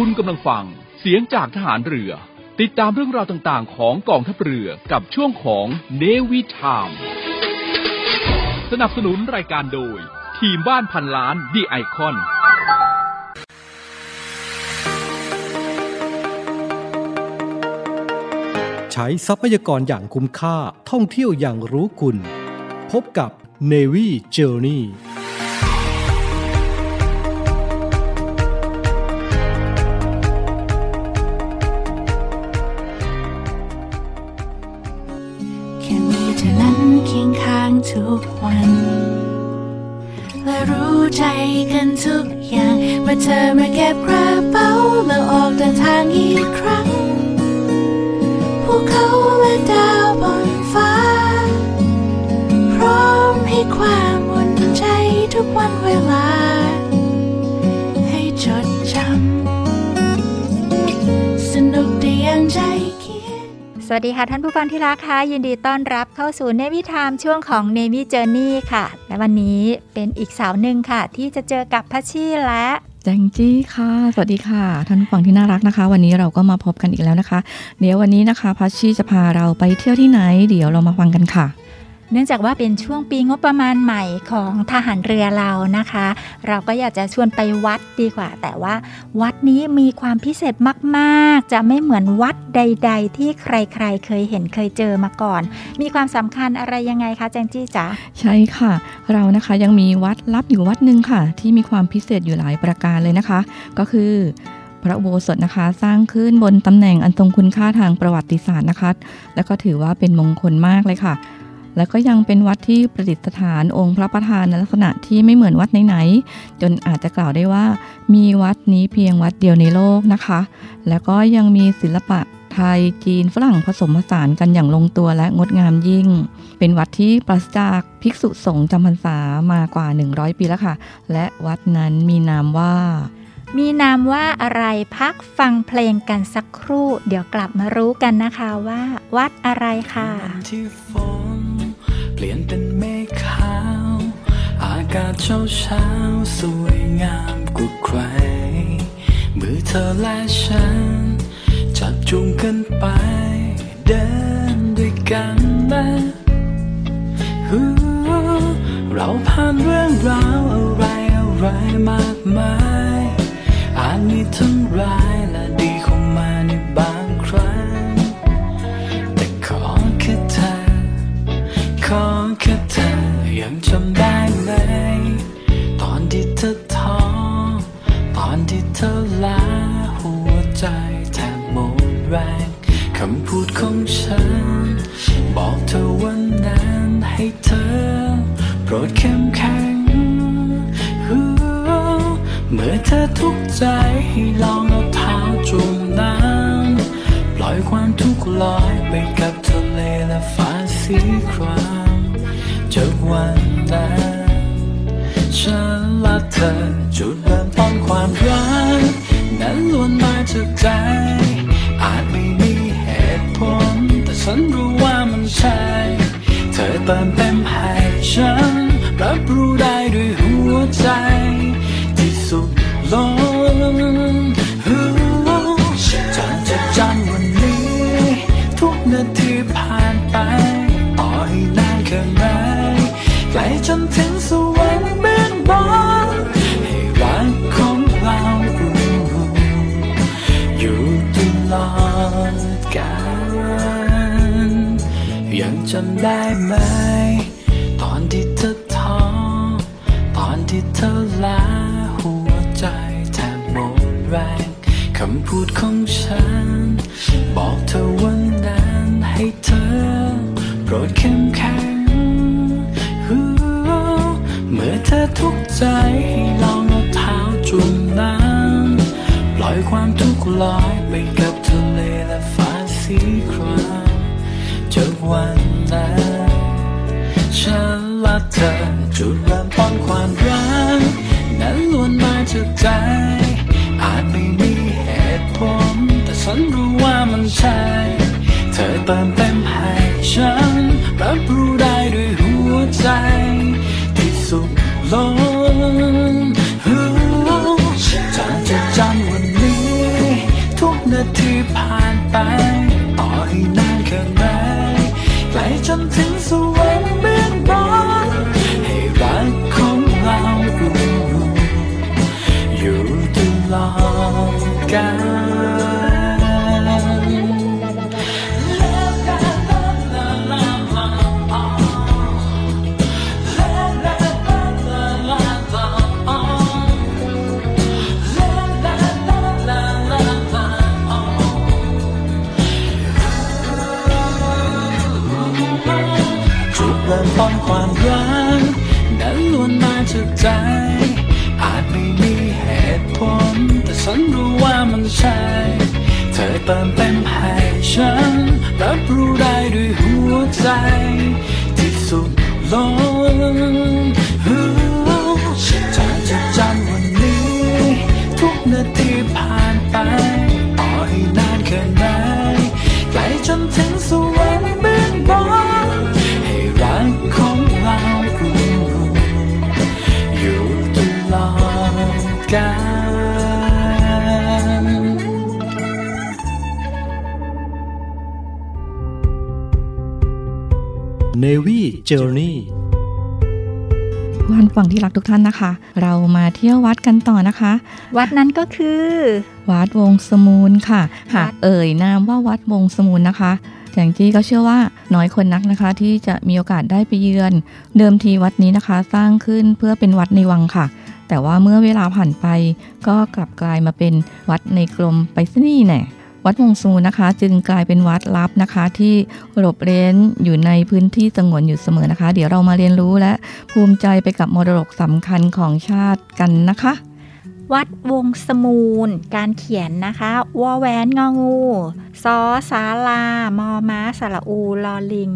คุณกำลังฟังเสียงจากทหารเรือ ติดตามเรื่องราวต่างๆ ของกองทัพเรือกับช่วงของเนวิทามสนับสนุนรายการโดย ทีมบ้านพันล้านดีไอคอนใช้ทรัพยากรอย่างคุ้มค่าท่องเที่ยวอย่างรู้คุณ พบกับ Navy Journey ทุกวัน และรู้ใจกันทุกอย่างเมื่อเธอมาเก็บกระเป๋าแล้วออกเดินทางอีกครั้งพวกเขาและดาวบนฟ้า พร้อมให้ความอุ่นใจทุกวันเวลา วัสดีค่ะท่านผู้ฟังที่รักค่ะยินดีต้อนรับเข้าสู่เนวิทามช่วงของเนวิเจอร์นี่ค่ะ และวันนี้เป็นอีกสาวหนึ่งค่ะ ที่จะเจอกับพัชชีและแจงจี้ค่ะ สวัสดีค่ะ ท่านผู้ฟังที่น่ารักนะคะ วันนี้เราก็มาพบกันอีกแล้วนะคะ เดี๋ยววันนี้นะคะพัชชีจะพาเราไปเที่ยวที่ไหน เดี๋ยวเรามาฟังกันค่ะ เนื่องจากว่าเป็นช่วงปีงบประมาณใหม่ของทหารเรือเรานะคะ เราก็อยากจะชวนไปวัดดีกว่า แต่ว่าวัดนี้มีความพิเศษมากๆ จะไม่เหมือนวัดใด ๆ ที่ใครๆ เคยเห็นเคยเจอมาก่อน มีความสำคัญอะไรยังไงคะแจงจี้จ๋าใช่ค่ะ เรานะคะยังมีวัดลับอยู่วัดหนึ่งค่ะ ที่มีความพิเศษอยู่หลายประการเลยนะคะ ก็คือพระอุโบสถนะคะสร้างขึ้นบนตำแหน่งอันทรงคุณค่าทางประวัติศาสตร์นะคะ แล้วก็ถือว่าเป็นมงคลมากเลยค่ะ แล้วก็ยังเป็นวัดที่ประดิษฐานองค์พระประธานในลักษณะที่ไม่เหมือนวัดไหนๆ จนอาจจะกล่าวได้ว่ามีวัดนี้เพียงวัดเดียวในโลกนะคะ แล้วก็ยังมีศิลปะไทยจีนฝรั่งผสมผสานกันอย่างลงตัวและงดงามยิ่ง เป็นวัดที่ปราศจากภิกษุสงฆ์จำพรรษามากว่า 100 ปีแล้วค่ะ และวัดนั้นมีนามว่า มีนามว่าอะไรพักฟังเพลงกันสักครู่ เดี๋ยวกลับมารู้กันนะคะว่า วัดอะไรค่ะวันที่ฝนเป ลี่ยนเป็นเมฆขาว อากาศเช้าเช้าสวยงามกว่าใคร มือเธอและฉัน จับจูงกันไป เดินด้วยกันนะเราผ่านเรื่องราวอะไรอะไรมากมาย อาจมีทั้งร้าย แค่เธอยังจำได้ไหม ตอนที่เธอท้อตอนที่เธอลาหัวใจแทบหมดแรงคำพูดของฉัน บอกเธอวันนั้นให้เธอ โปรดเข้มแข็งเมื่อเธอทุกข์ใจให้ลองเอาเท้าจุ่มน้ำปล่อยความทุกข์ลอยไปกับทะเลและฟ้าสีคราม จากวันนั้นฉันและเธอจุดเริ่มต้นความรักนั้นล้วนมาจากใจ อาจไม่มีเหตุผล แต่ฉันรู้ว่ามันใช่ เธอเติมเต็มให้ฉัน รับรู้ได้ด้วยหัวใจ ที่สุขลงจะจะจำวันนี้ ทุกนาที ได้ไหม ตอนที่เธอท้อตอนที่เธอลาหัวใจแทบหมดแรงคำพูดของฉัน บอกเธอวันนั้นให้เธอ โปรดเข้มแข็งเมื่อเธอทุกข์ใจ วน วน Navy Journey วันฝั่งที่รักทุกท่านนะคะ เรามาเที่ยววัดกันต่อนะคะ วัดนั้นก็คือ วัดวงสมูลค่ะ หากเอ่ยนามว่าวัดวงสมูลนะคะแจงจี้ก็เชื่อว่าน้อยคนนักนะคะที่จะมีโอกาสได้ไปเยือน เดิมทีวัดนี้นะคะ สร้างขึ้นเพื่อเป็นวัดในวังค่ะ แต่ว่าเมื่อเวลาผ่านไป ก็กลับกลายมาเป็นวัดในกรมไปซะนี่แน่ วัดวงสมูลนะคะ จึงกลายเป็นวัดลับนะคะ ที่หลบเร้นอยู่ในพื้นที่สงวนอยู่เสมอนะคะ เดี๋ยวเรามาเรียนรู้และภูมิใจไปกับมรดกสำคัญของชาติกันนะคะ วัดวงสมูลการเขียนนะคะวอแหวนงองูซอสาลา มอม้าสระอู ลอลิง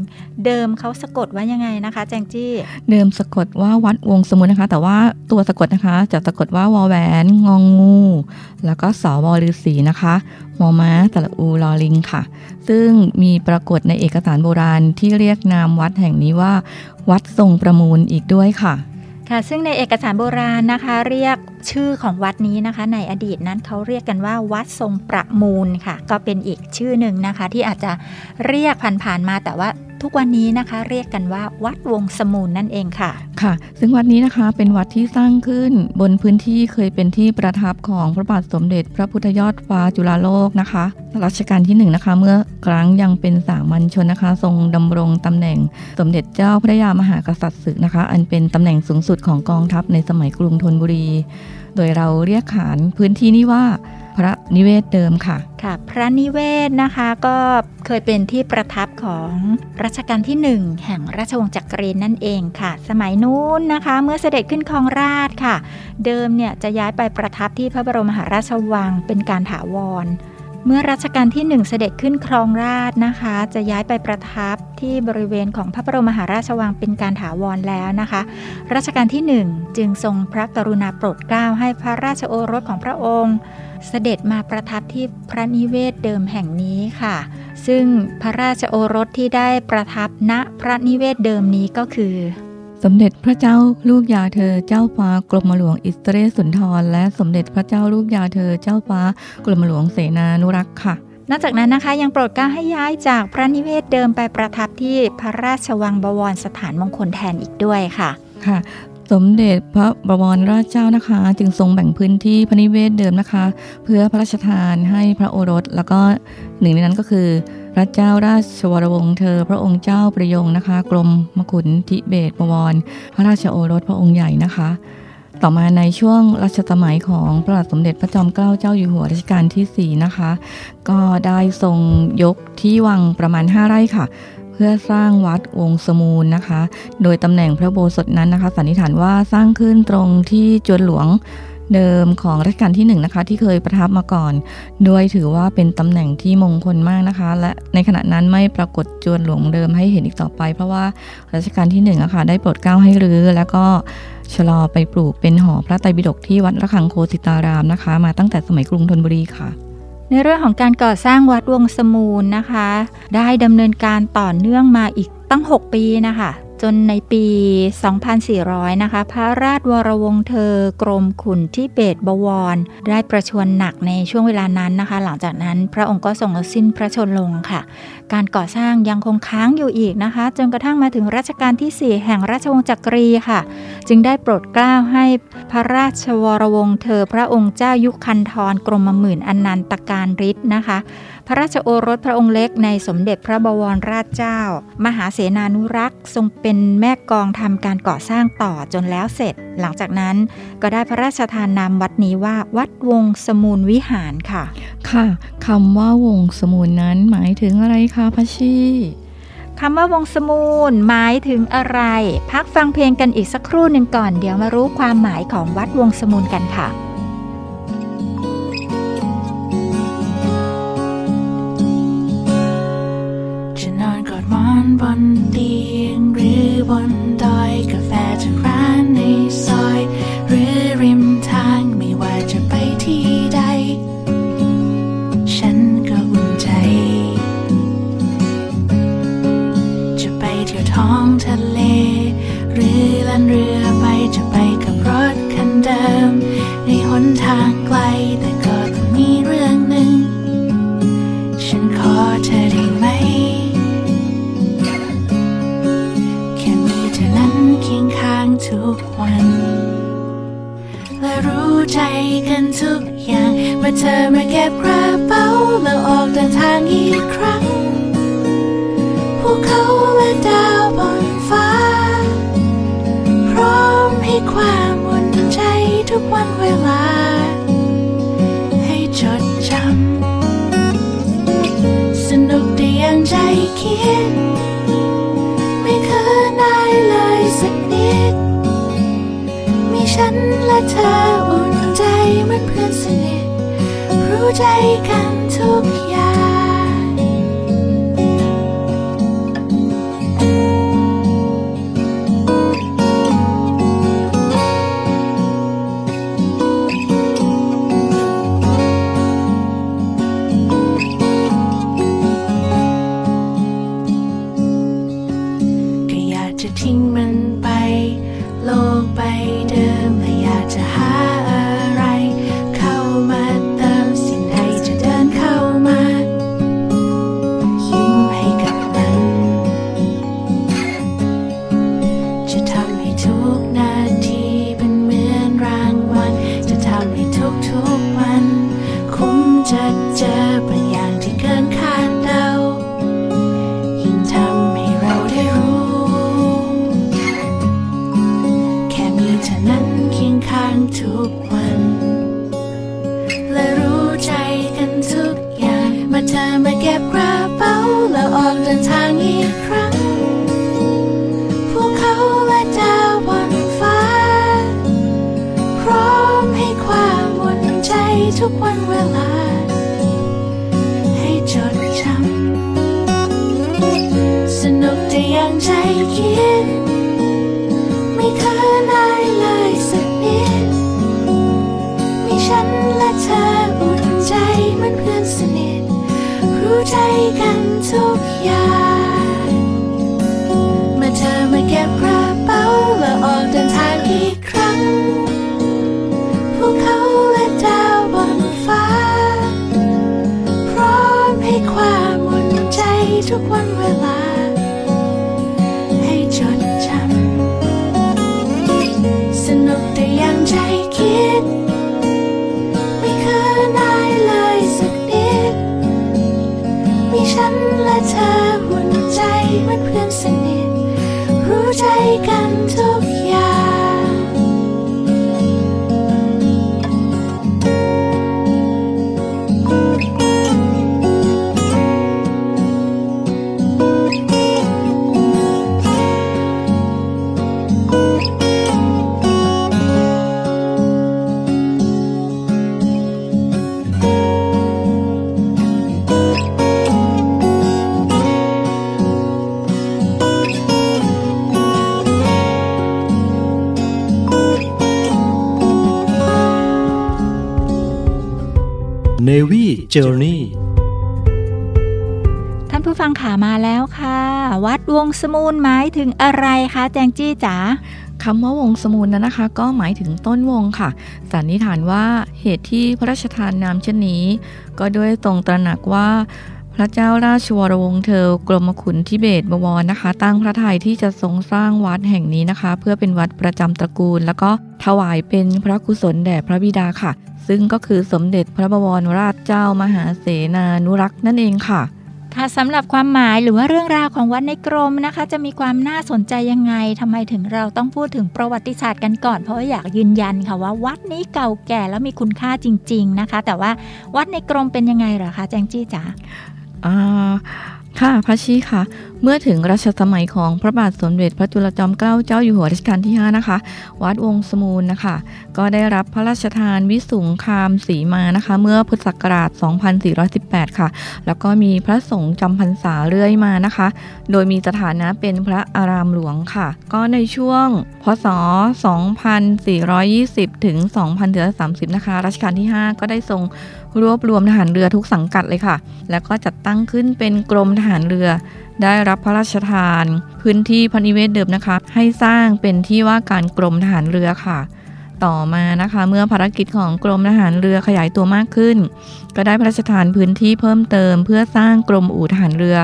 เดิมเขาสะกดว่ายังไงนะคะ แจงจี้ เดิมสะกดว่าวัดวงสมุนนะคะ แต่ว่าตัวสะกดนะคะ จะสะกดว่าวอแหวนงองงู แล้วก็สวฤษีนะคะ มอม้าตะละอูลอลิงค่ะ ซึ่งมีปรากฏในเอกสารโบราณที่เรียกนามวัดแห่งนี้ว่า วัดทรงประมูลอีกด้วยค่ะ ค่ะซึ่งในเอกสารโบราณนะคะ เรียกชื่อของวัดนี้นะคะ ในอดีตนั้นเขาเรียกกันว่า วัดทรงประมูลค่ะ ก็เป็นอีกชื่อหนึ่งนะคะ ที่อาจจะเรียกผ่านๆมาแต่ว่า ทุกวันนี้นะคะเรียกกันว่าวัดวงสมูลนั่นเองค่ะ ค่ะ ซึ่งวัดนี้นะคะเป็นวัดที่สร้างขึ้นบนพื้นที่เคยเป็นที่ประทับของพระบาทสมเด็จ พระพุทธยอดฟ้าจุฬาโลกนะคะรัชกาลที่หนึ่งนะคะ เมื่อครั้งยังเป็นสามัญชนนะคะ ทรงดำรงตำแหน่งสมเด็จเจ้าพระยามหากษัตริย์ศึกนะคะ อันเป็นตำแหน่งสูงสุดของกองทัพในสมัยกรุงธนบุรี โดยเราเรียกขานพื้นที่นี้ว่าพระนิเวศเดิมค่ะ ค่ะ พระนิเวศนะคะก็เคยเป็นที่ประทับของรัชกาลที่หนึ่งแห่งราชวงศ์จักรีนั่นเองค่ะ สมัยนู้นนะคะ เมื่อเสด็จขึ้นครองราชค่ะ เดิมเนี่ยจะย้ายไปประทับที่พระบรมมหาราชวังเป็นการถาวร เมื่อรัชกาลที่หนึ่งเสด็จขึ้นครองราชนะคะ จะย้ายไปประทับที่บริเวณของพระบรมมหาราชวังเป็นการถาวรแล้วนะคะ รัชกาลที่หนึ่งจึงทรงพระกรุณาโปรดเกล้าให้พระราชโอรสของพระองค์ เสด็จมาประทับที่พระนิเวศเดิมแห่งนี้ค่ะ ซึ่งพระราชโอรสที่ได้ประทับณพระนิเวศเดิมนี้ก็คือ สมเด็จพระเจ้าลูกยาเธอเจ้าฟ้ากรมหลวงอิสเตเรสุนทร และสมเด็จพระเจ้าลูกยาเธอเจ้าฟ้ากรมหลวงเสนานุรักษ์ค่ะ นอกจากนั้นนะคะยังโปรดเกล้าให้ย้ายจากพระนิเวศเดิมไปประทับที่พระราชวังบวรสถานมงคลแทนอีกด้วยค่ะค่ะสมเด็จพระบวรราชเจ้านะคะ จึงทรงแบ่งพื้นที่พระนิเวศเดิมนะคะ เพื่อพระราชทานให้พระโอรส แล้วก็หนึ่งในนั้นก็คือพ ระเจ้าราชวรวงศ์เธอ พระองค์เจ้าประยงนะคะ กรมมกุฎทิเบตบวร พระราชโอรสพระองค์ใหญ่นะคะ ต่อมาในช่วงรัชสมัยของพระบาทสมเด็จพระจอมเกล้าเจ้าอยู่หัวรัชกาลที่ 4 นะคะ ก็ได้ทรงยกที่วังประมาณ 5 ไร่ค่ะเพื่อสร้างวัดวงสมูลนะคะ โดยตำแหน่งพระโบสถนั้นนะคะสันนิษฐานว่าสร้างขึ้นตรงที่จวนหลวง เดิมของรัชกาลที่1นงนะคะที่เคยประทับมาก่อนโดยถือว่าเป็นตำแหน่งที่มงคลมากนะคะ และในขณะนั้นไม่ปรากฏจวนหลวงเดิมให้เห็นอีกต่อไป เพราะว่ารัชกาลที่1อะคะได้โปรดเกล้าให้รื้อแล้วก็ชะลอไปปลูกเป็นหอพระไตรปิฎกที่วัดระฆังโคสิตารามนะคะ มาตั้งแต่สมัยกรุงธนบุรีค่ะในเรื่องของการก่อสร้างวัดวงสมูลนะคะ ได้ดำเนินการต่อเนื่องมาอีกตั้ง 6 ปีนะคะ จนในปี 2400 นะคะ พระราชวรวงศ์เธอกรมขุนที่เบตบวร ได้ประชวรหนักในช่วงเวลานั้นนะคะ หลังจากนั้นพระองค์ก็ทรงสิ้นพระชนลงค่ะ การก่อสร้างยังคงค้างอยู่อีกนะคะ จนกระทั่งมาถึงรัชกาลที่ 4 แห่งราชวงศ์จักรีค่ะ จึงได้โปรดเกล้าให้พระราชวรวงศ์เธอพระองค์เจ้ายุคันธรกรมหมื่นอนันตการฤทธิ์นะคะ พระราชโอรสพระองค์เล็กในสมเด็จพระบวรราชเจ้า มหาเสนานุรักษ์ทรงเป็นแม่กองทำการก่อสร้างต่อจนแล้วเสร็จ หลังจากนั้นก็ได้พระราชทานนามวัดนี้ว่าวัดวงสมูลวิหารค่ะ ค่ะคำว่าวงสมุนนั้นหมายถึงอะไรคะพัชชีคำว่าวงสมูลหมายถึงอะไร พักฟังเพลงกันอีกสักครู่หนึ่งก่อน เดี๋ยวมารู้ความหมายของวัดวงสมูลกันค่ะจะ บนเตียงหรือบน เคียงข้างทุกวัน และรู้ใจกันทุกอย่างเมื่อเธอมาเก็บกระเป๋าแล้วออกเดินทางอีกครั้งภูเขาและดาวบนฟ้า พร้อมให้ความอุ่นใจทุกวันเวลา ให้จดจำสนุกได้อย่างใจคิด ฉันและเธออุ่นใจเหมือนเพื่อนสนิทรู้ใจกันทุกอย่าง ใจคิด ไม่เธอนายเลยสักนิดมีฉันและเธออุ่นใจเหมือนเพื่อนสนิท รู้ใจกันทุกอย่างเมื่อเธอมาเก็บกระเป๋าและออกเดินทางอีก Navy Journey ท่านผู้ฟังขามาแล้วค่ะ วัดวงสมูลหมายถึงอะไรคะแจงจี้จ๋าคำว่าวงสมุนนั้นนะคะ ก็หมายถึงต้นวงค่ะ สันนิษฐานว่าเหตุที่พระราชทานนามเช่นนี้ ก็ด้วยตรงตระหนักว่า พระเจ้าราชวรวงศ์เธอกรมขุนทิเบตบวรนะคะ ตั้งพระทัยที่จะทรงสร้างวัดแห่งนี้นะคะ เพื่อเป็นวัดประจำตระกูล แล้วก็ถวายเป็นพระกุศลแด่พระบิดาค่ะ ซึ่งก็คือสมเด็จพระบวรราชเจ้ามหาเสนานุรักษ์นั่นเองค่ะค่ะสำหรับความหมายหรือว่าเรื่องราวของวัดในกรมนะคะ จะมีความน่าสนใจยังไงทำไมถึงเราต้องพูดถึงประวัติศาสตร์กันก่อน เพราะว่าอยากยืนยันค่ะว่าวัดนี้เก่าแก่แล้วมีคุณค่าจริง ๆนะคะ แต่ว่าวัดในกรมเป็นยังไงเหรอคะแจงจี้จ๋า อ่าค่ะพระชีค่ะเมื่อถึงรัชสมัยของพระบาทสมเด็จพระจุลจอมเกล้าเจ้าอยู่หัวรัชกาลที่ 5 นะคะ วัดวงสมูลนะคะ ก็ได้รับพระราชทานวิสุงคามสีมานะคะ เมื่อพุทธศักราช 2418 ค่ะ แล้วก็มีพระสงฆ์จำพรรษาเรื่อยมานะคะ โดยมีสถานะเป็นพระอารามหลวงค่ะ ก็ในช่วงพศ 2420 ถึง 2430 นะคะ รัชกาลที่ 5 ก็ได้ทรงรวบรวมทหารเรือทุกสังกัดเลยค่ะ แล้วก็จัดตั้งขึ้นเป็นกรมทหารเรือ ได้รับพระราชทาน พื้นที่พระนิเวศเดิมนะคะ ให้สร้างเป็นที่ว่าการกรมทหารเรือค่ะ ต่อมานะคะ เมื่อภารกิจของกรมทหารเรือขยายตัวมากขึ้น ก็ได้พระราชทานพื้นที่เพิ่มเติม เพื่อสร้างกรมอู่ทหารเรือ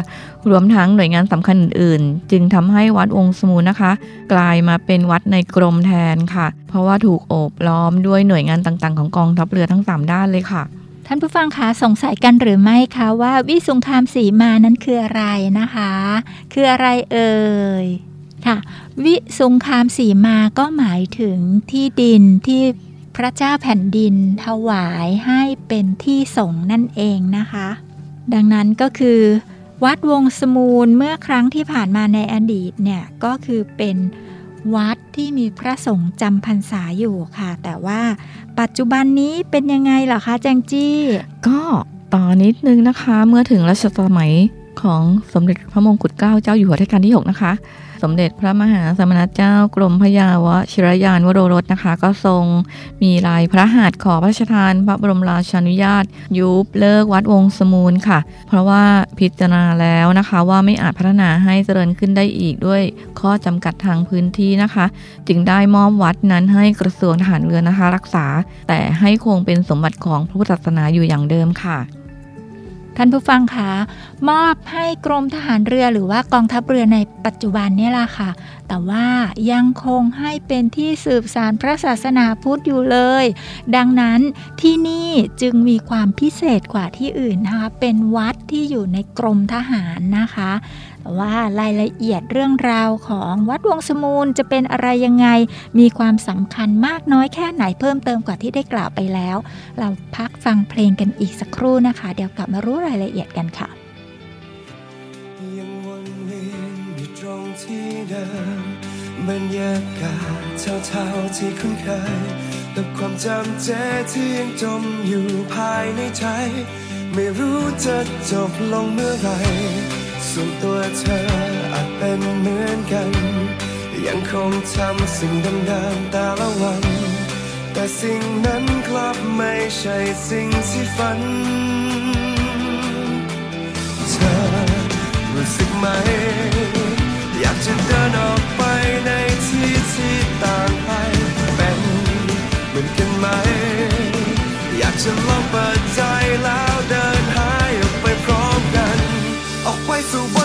รวมทั้งหน่วยงานสำคัญอื่นๆ จึงทำให้วัดองค์สมูนะคะ กลายมาเป็นวัดในกรมแทนค่ะ เพราะว่าถูกโอบล้อมด้วยหน่วยงานต่างๆ ของกองทัพเรือทั้ง 3 ด้านเลยค่ะ ท่านผู้ฟังคะสงสัยกันหรือไม่คะว่าวิสุงคามสีมานั้นคืออะไรนะคะ คืออะไรเอ่ยค่ะ วิสุงคามสีมาก็หมายถึงที่ดินที่พระเจ้าแผ่นดินถวายให้เป็นที่สงนั่นเองนะคะ ดังนั้นก็คือ วัดวงสมูลเมื่อครั้งที่ผ่านมาในอดีตเนี่ยก็คือเป็นวัดที่มีพระสงฆ์จำพรรษาอยู่ค่ะ แต่ว่า ปัจจุบันนี้เป็นยังไงเหรอคะแจงจี้ ก็ต่อนิดนึงนะคะ เมื่อถึงรัชสมัย ของสมเด็จพระมงกุฎเกล้าเจ้าอยู่หัวรัชกาลที่ 6 นะคะ สมเด็จพระมหาสมณเจ้ากรมพยาวชิรยานวโรรสนะคะ ก็ทรงมีลายพระหัตถ์ขอพระราชทาน พระบรมราชานุญาต ยุบเลิกวัดวงสมูลค่ะ เพราะว่าพิจารณาแล้วนะคะว่าไม่อาจพัฒนาให้เจริญขึ้นได้อีกด้วยข้อจำกัดทางพื้นที่นะคะ จึงได้มอบวัดนั้นให้กระทรวงทหารเรือนะคะ รักษา แต่ให้คงเป็นสมบัติของพระพุทธศาสนาอยู่อย่างเดิมค่ะ ท่านผู้ฟังคะมอบให้กรมทหารเรือหรือว่ากองทัพเรือในปัจจุบันนี่ยล่ะค่ะ แต่ว่ายังคงให้เป็นที่สืบสารพระศาสนาพุทธอยู่เลย ดังนั้นที่นี่จึงมีความพิเศษกว่าที่อื่นนะคะ เป็นวัดที่อยู่ในกรมทหารนะคะ ว่ารายละเอียดเรื่องราวของวัดวงสมูลจะเป็นอะไรยังไง มีความสำคัญมากน้อยแค่ไหนเพิ่มเติมกว่าที่ได้กล่าวไปแล้ว เราพักฟังเพลงกันอีกสักครู่นะคะ เดี๋ยวกลับมารู้รายละเอียดกันค่ะยังวนเวียนอยู่ตรงที่เดิมบรรยากาศเท่าๆที่คุ้นเคยกับความจำเจที่ยังจมอยู่ภายในใจ ไม่รู้จะจบลงเมื่อไหร่ ส่วนตัวเธออาจเป็นเหมือนกัน ยังคงทำสิ่งเดิมๆแต่ละวัน แต่สิ่งนั้นกลับไม่ใช่สิ่งที่ฝัน เธอรู้สึกไหม อยากจะเดินออกไปในที่ที่ต่างไป เป็นเหมือนกันไหม อยากจะลองเปิดใจแล้ว ออ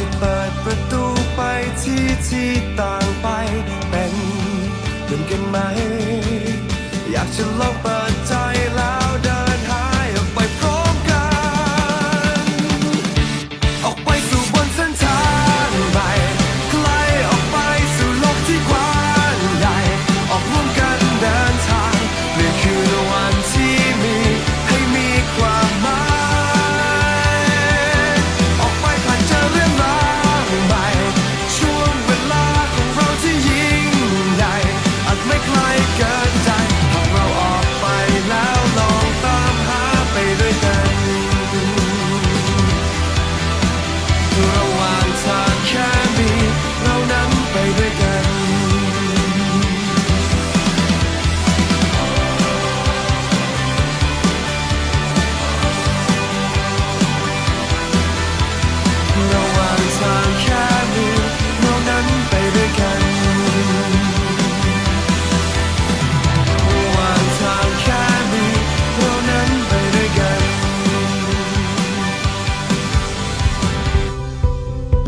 จะเปิดประตูไปที่ที่ต่างไปเป็นเพื่อนกันไหม อยากจะลองเปิด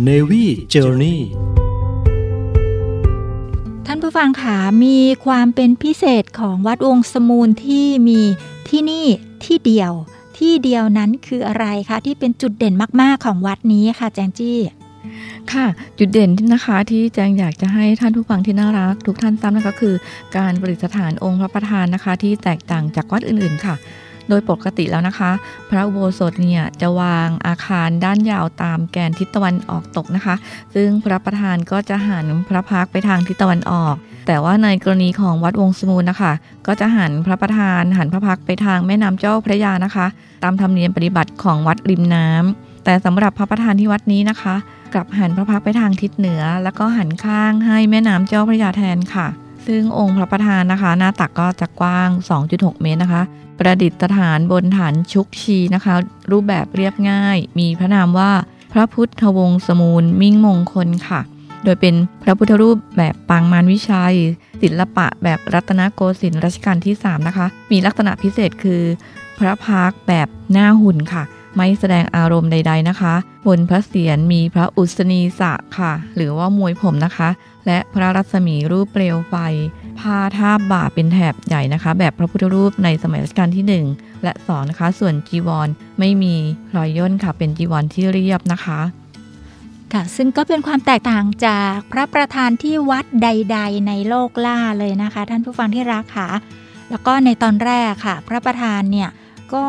Navy Journey ท่านผู้ฟังค่ะมีความเป็นพิเศษของวัดวงสมูลที่มีที่นี่ที่เดียว ที่เดียวนั้นคืออะไรคะ ที่เป็นจุดเด่นมากๆของวัดนี้ค่ะแจงจี้ค่ะจุดเด่นนะคะที่แจงอยากจะให้ท่านผู้ฟังที่น่ารัก ทุกท่านทราบนะคะคือ การประดิษฐานองค์พระประธานนะคะ ที่แตกต่างจากวัดอื่นๆค่ะ โดยปกติแล้วนะคะ พระอุโบสถเนี่ยจะวางอาคารด้านยาวตามแกนทิศตะวันออกตกนะคะ ซึ่งพระประธานก็จะหันพระพักไปทางทิศตะวันออก แต่ว่าในกรณีของวัดวงสมูลนะคะ ก็จะหันพระประธานหันพระพักไปทางแม่น้ำเจ้าพระยานะคะ ตามธรรมเนียมปฏิบัติของวัดริมน้ำแต่สำหรับพระประธานที่วัดนี้นะคะ กลับหันพระพักไปทางทิศเหนือ แล้วก็หันข้างให้แม่น้ำเจ้าพระยาแทนค่ะ ซึ่งองค์พระประธานนะคะ หน้าตักก็จะกว้าง 2.6 เมตรนะคะ ประดิษฐานบนฐานชุกชีนะคะ รูปแบบเรียบง่าย มีพระนามว่าพระพุทธวงศ์สมูลมิ่งมงคลค่ะ โดยเป็นพระพุทธรูปแบบปางมารวิชัย ศิลปะแบบรัตนโกสินทร์รัชกาลที่ 3 นะคะ มีลักษณะพิเศษคือ พระพักแบบหน้าหุ่นค่ะไม่แสดงอารมณ์ใด ๆนะคะ บนพระเศียรมีพระอุศนีสะค่ะ หรือว่ามวยผมนะคะ และพระรัศมีรูปเปลวไฟผ้าทาบบ่าเป็นแถบใหญ่นะคะ แบบพระพุทธรูปในสมัยรัชกาลที่ 1 และ2นะคะ ส่วนจีวรไม่มีรอยย่นค่ะ เป็นจีวรที่เรียบนะคะค่ะซึ่งก็เป็นความแตกต่างจากพระประธานที่วัดใด ๆ ในโลกล่าเลยนะคะ ท่านผู้ฟังที่รักค่ะ แล้วก็ในตอนแรกค่ะ พระประธานเนี่ยก็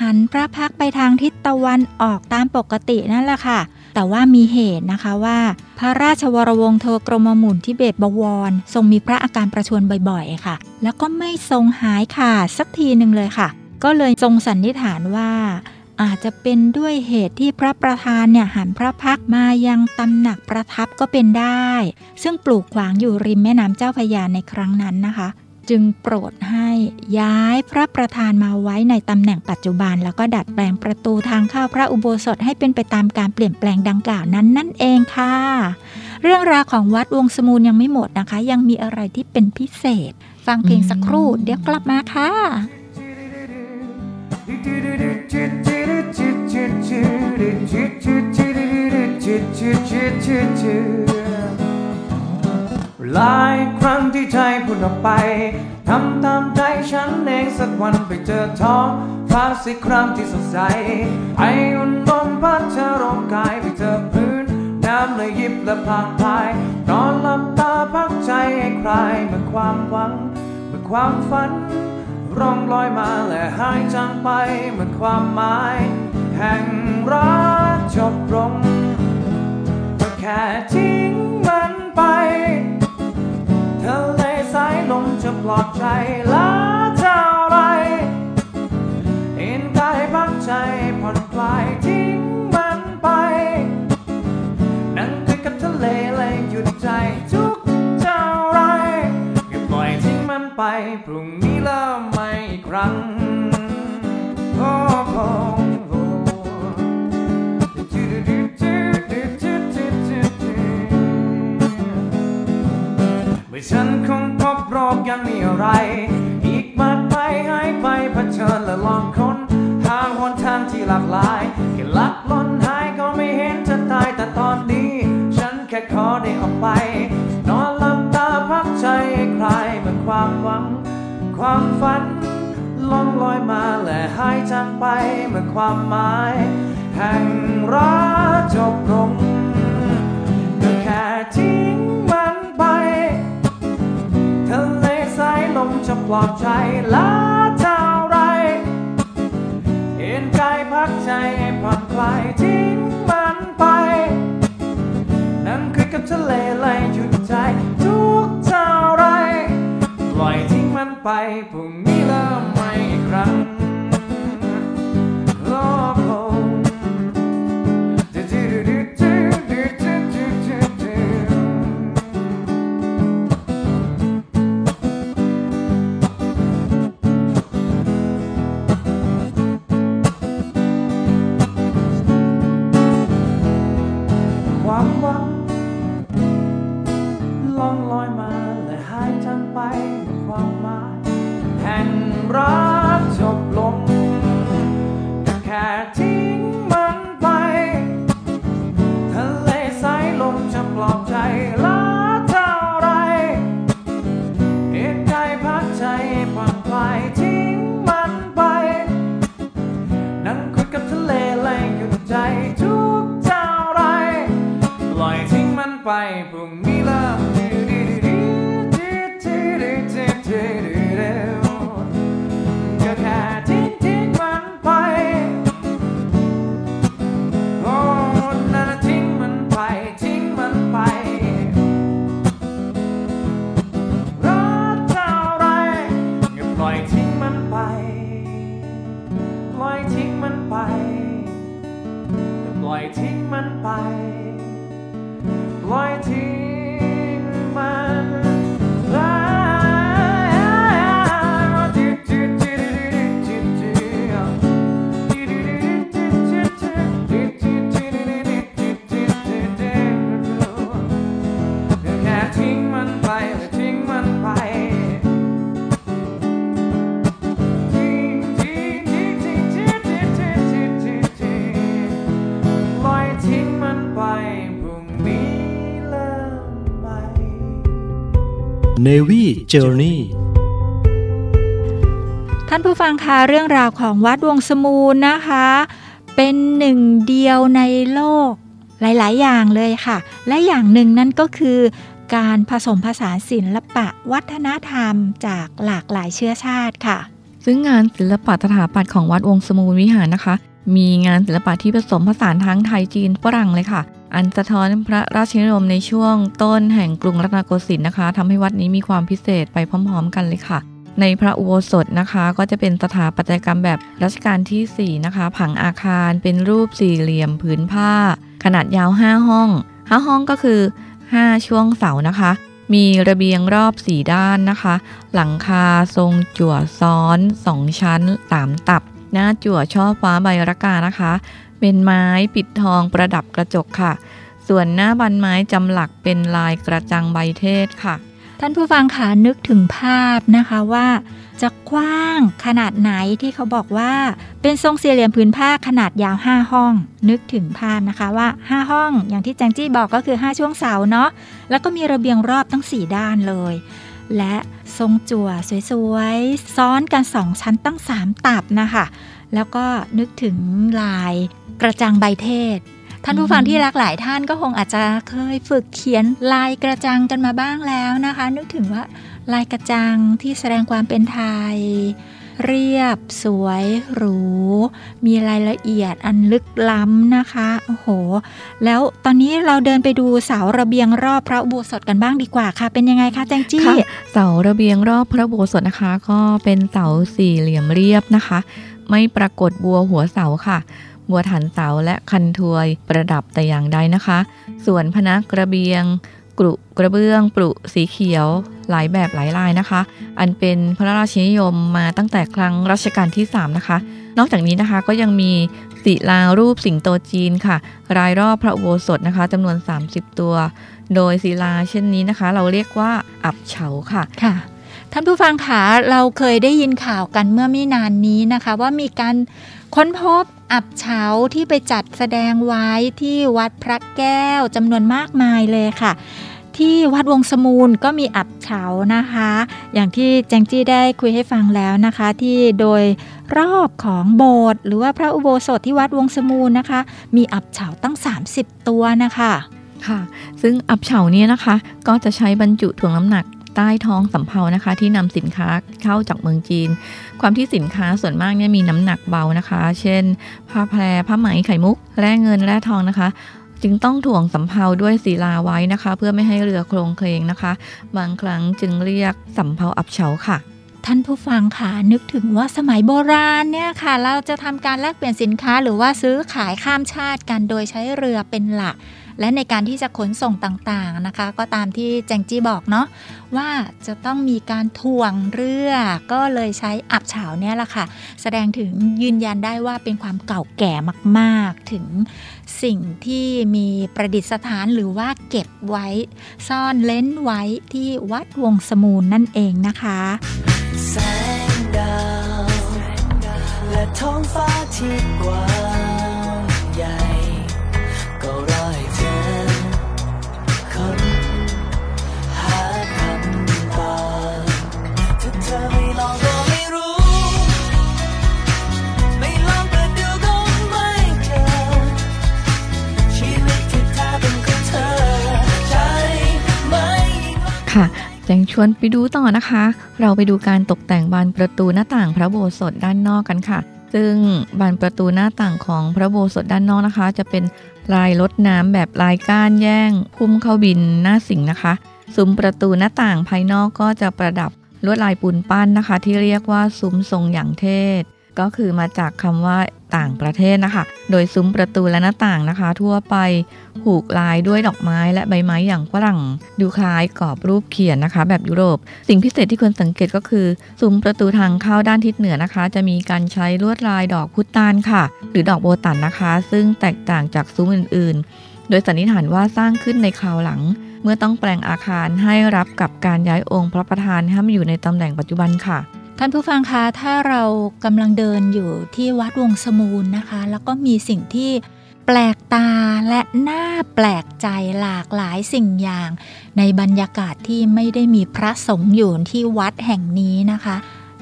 หันพระพักไปทางทิศตะวันออกตามปกตินั่นแหละค่ะ แต่ว่ามีเหตุนะคะว่า พระราชวรวงศ์เทวกรมหมุนทิเบตบวร ทรงมีพระอาการประชวรบ่อยๆค่ะ แล้วก็ไม่ทรงหายขาดสักทีหนึ่งเลยค่ะ ก็เลยทรงสันนิษฐานว่า อาจจะเป็นด้วยเหตุที่พระประธานเนี่ยหันพระพักมายังตำหนักประทับก็เป็นได้ ซึ่งปลูกขวางอยู่ริมแม่น้ำเจ้าพยาในครั้งนั้นนะคะ จึงโปรดให้ย้ายพระประธานมาไว้ในตำแหน่งปัจจุบัน แล้วก็ดัดแปลงประตูทางเข้าพระอุโบสถให้เป็นไปตามการเปลี่ยนแปลงดังกล่าวนั้นนั่นเองค่ะ เรื่องราวของวัดวงสมูลยังไม่หมดนะคะ ยังมีอะไรที่เป็นพิเศษ ฟังเพลงสักครู่เดี๋ยวกลับมาค่ะ หลายครั้งที่ใจพูดออกไปทำตามใจฉันเองสักวันไปเจอท้องฟ้าสีครามที่สดใสไออุ่นลมพัดเธอร่างกายไปเจอพื้นน้ำเลยยิบและผ่านพายนอนหลับตาพักใจให้คลายเมื่อความหวังเมื่อความฝันร่องลอยมาและหายจางไปเหมือนความหมาย แห่งรักจบลงก็แค่ทิ้งมันไป สายลมจะปลอดใจแล้วเท่าไรเห็นกายพักใจผ่อนคลายทิ้งมันไป นั่งคุยกับทะเลเลยหยุดใจทุกเท่าไรก็ปล่อยทิ้งมันไป พรุ่งนี้เริ่มใหม่อีกครั้งโอ้ื่อฉันคงพบโรคยังมีอะไร อีกมากไปหายไปเผชิญและลองค้นหางหนทางที่หลากหลายแค่ลักล่นหายก็ไม่เห็นจะตายแต่ตอนนี้ ฉันแค่ขอได้ออกไป นอนหลับตาพักใจใครเมื่อความหวัง ความฝันล่องลอยมาและหายจากไปเมื่อความหมาย แห่งรักจบลงก็แค่ทิ้ง ลมจะปลอบใจละเท่าไรเอ็นกายพักใจผ่อนคลายทิ้งมันไป นั่งคุยกับทะเลไหลหยุดใจทุกเท่าไร ปล่อยทิ้งมันไปพรุ่งนี้เริ่มใหม่อีกครั้ง Navy Journey ท่านผู้ฟังคะเรื่องราวของวัดวงสมูลนะคะ เป็นหนึ่งเดียวในโลกหลาย ๆ อย่างเลยค่ะ และอย่างหนึ่งนั่นก็คือการผสมผสานศิลปะวัฒนธรรมจากหลากหลายเชื้อชาติค่ะ ซึ่งงานศิลปะสถาปัตย์ของวัดวงสมูลวิหารนะคะ มีงานศิลปะที่ผสมผสานทั้งไทยจีนฝรั่งเลยค่ะ อันสะท้อนพระราชนิยมในช่วงต้นแห่งกรุงรัตนโกสินทร์นะคะทำให้วัดนี้มีความพิเศษไปพร้อม ๆ กันเลยค่ะ ในพระอุโบสถนะคะ ก็จะเป็นสถาปัตยกรรมแบบรัชกาลที่ 4 นะคะ ผังอาคารเป็นรูปสี่เหลี่ยมผืนผ้า ขนาดยาว 5 ห้อง 5 ห้องก็คือ 5 ช่วงเสานะคะ มีระเบียงรอบสี่ด้านนะคะ หลังคาทรงจั่วซ้อนสองชั้นสามตับ หน้าจั่วช่อฟ้าใบระกานะคะ เป็นไม้ปิดทองประดับกระจกค่ะ ส่วนหน้าบันไม้จำหลักเป็นลายกระจังใบเทศค่ะ ท่านผู้ฟังคะนึกถึงภาพนะคะว่า จะกว้างขนาดไหนที่เขาบอกว่า เป็นทรงสี่เหลี่ยมผืนผ้าขนาดยาว 5 ห้อง นึกถึงภาพนะคะว่า 5 ห้องอย่างที่แจงจี้บอกก็คือ 5 ช่วงเสาเนาะแล้วก็มีระเบียงรอบทั้ง 4 ด้านเลย และทรงจั่วสวยๆซ้อนกัน 2 ชั้นตั้ง 3 ตับนะคะ แล้วก็นึกถึงลายกระจังใบเทศ ท่านผู้ฟังที่รักหลายท่านก็คงอาจจะเคยฝึกเขียนลายกระจังกันมาบ้างแล้วนะคะ นึกถึงว่าลายกระจังที่แสดงความเป็นไทย เรียบ สวย หรู มีรายละเอียดอันลึกล้ำนะคะโอ้โห แล้วตอนนี้เราเดินไปดูเสาระเบียงรอบพระอุโบสถกันบ้างดีกว่าค่ะ เป็นยังไงคะแจงจี้ค่ะเสาระเบียงรอบพระอุโบสถนะคะ ก็เป็นเสาสี่เหลี่ยมเรียบนะคะ ไม่ปรากฏบัวหัวเสาค่ะ บัวฐานเสาและคันทวยประดับแต่อย่างใดนะคะ ส่วนพนักกระเบียงกรุกระเบื้องปรุสีเขียวหลายแบบหลายลายนะคะ อันเป็นพระราชนิยมมาตั้งแต่ครั้งรัชกาลที่ 3 นะคะ นอกจากนี้นะคะก็ยังมีศิลารูปสิงโตจีนค่ะ รายรอบพระอุโบสถนะคะจำนวน 30 ตัว โดยศิลาเช่นนี้นะคะ เราเรียกว่าอับเฉาค่ะค่ะ ท่านผู้ฟังคะเราเคยได้ยินข่าวกันเมื่อไม่นานนี้นะคะ ว่ามีการค้นพบอับเฉาที่ไปจัดแสดงไว้ที่วัดพระแก้วจำนวนมากมายเลยค่ะ ที่วัดวงสมูลก็มีอับเฉานะคะ อย่างที่แจงจี้ได้คุยให้ฟังแล้วนะคะ ที่โดยรอบของโบสถ์หรือว่าพระอุโบสถที่วัดวงสมูลนะคะ มีอับเฉาตั้ง 30 ตัวนะคะค่ะ ซึ่งอับเฉาเนี่ยนะคะก็จะใช้บรรจุถ่วงน้ำหนัก ใต้ท้องสำเภานะคะ ที่นำสินค้าเข้าจากเมืองจีน ความที่สินค้าส่วนมากเนี่ยมีน้ำหนักเบานะคะ เช่น ผ้าแพรผ้าไหมไข่มุกแร่เงินแร่ทองนะคะจึงต้องถ่วงสำเภาด้วยศิลาไว้นะคะ เพื่อไม่ให้เรือโครงเคลงนะคะ บางครั้งจึงเรียกสำเภาอับเฉาค่ะ ท่านผู้ฟังค่ะนึกถึงว่าสมัยโบราณเนี่ยค่ะ เราจะทำการแลกเปลี่ยนสินค้าหรือว่าซื้อขายข้ามชาติกันโดยใช้เรือเป็นหลัก และในการที่จะขนส่งต่างๆนะคะ ก็ตามที่แจงจี้บอกเนาะว่าจะต้องมีการถ่วงเรือ ก็เลยใช้อับเฉาเนี่ยแหละค่ะ แสดงถึงยืนยันได้ว่าเป็นความเก่าแก่มากๆ ถึงสิ่งที่มีประดิษฐานหรือว่าเก็บไว้ ซ่อนเล้นไว้ที่วัดวงสมูลนั่นเองนะคะแสงดาวและท้องฟ้าที่กว้าง ค่ะแจงชวนไปดูต่อนะคะ เราไปดูการตกแต่งบานประตูหน้าต่างพระโบสถด้านนอกกันค่ะ ซึ่งบานประตูหน้าต่างของพระโบสถด้านนอกนะคะ จะเป็นลายรถน้ำแบบลายก้านแย่ง พุ่มเข้าบินหน้าสิงนะคะซุ้มประตูหน้าต่างภายนอกก็จะประดับลวดลายปูนปั้นนะคะ ที่เรียกว่าซุ้มทรงอย่างเทศ ก็คือมาจากคำว่า ต่างประเทศนะคะ โดยซุ้มประตูและหน้าต่างนะคะ ทั่วไปผูกลายด้วยดอกไม้และใบไม้อย่างฝรั่ง ดูคล้ายกรอบรูปเขียนนะคะ แบบยุโรป สิ่งพิเศษที่ควรสังเกตก็คือซุ้มประตูทางเข้าด้านทิศเหนือนะคะ จะมีการใช้ลวดลายดอกพุตานค่ะ หรือดอกโบตันนะคะ ซึ่งแตกต่างจากซุ้มอื่น ๆ โดยสันนิษฐานว่าสร้างขึ้นในคราวหลัง เมื่อต้องแปลงอาคารให้รับกับการย้ายองค์พระประธานให้มาอยู่ในตำแหน่งปัจจุบันค่ะ ท่านผู้ฟังคะ ถ้าเรากำลังเดินอยู่ที่วัดวงสมูลนะคะ แล้วก็มีสิ่งที่แปลกตาและน่าแปลกใจหลากหลายสิ่งอย่าง ในบรรยากาศที่ไม่ได้มีพระสงฆ์อยู่ที่วัดแห่งนี้นะคะ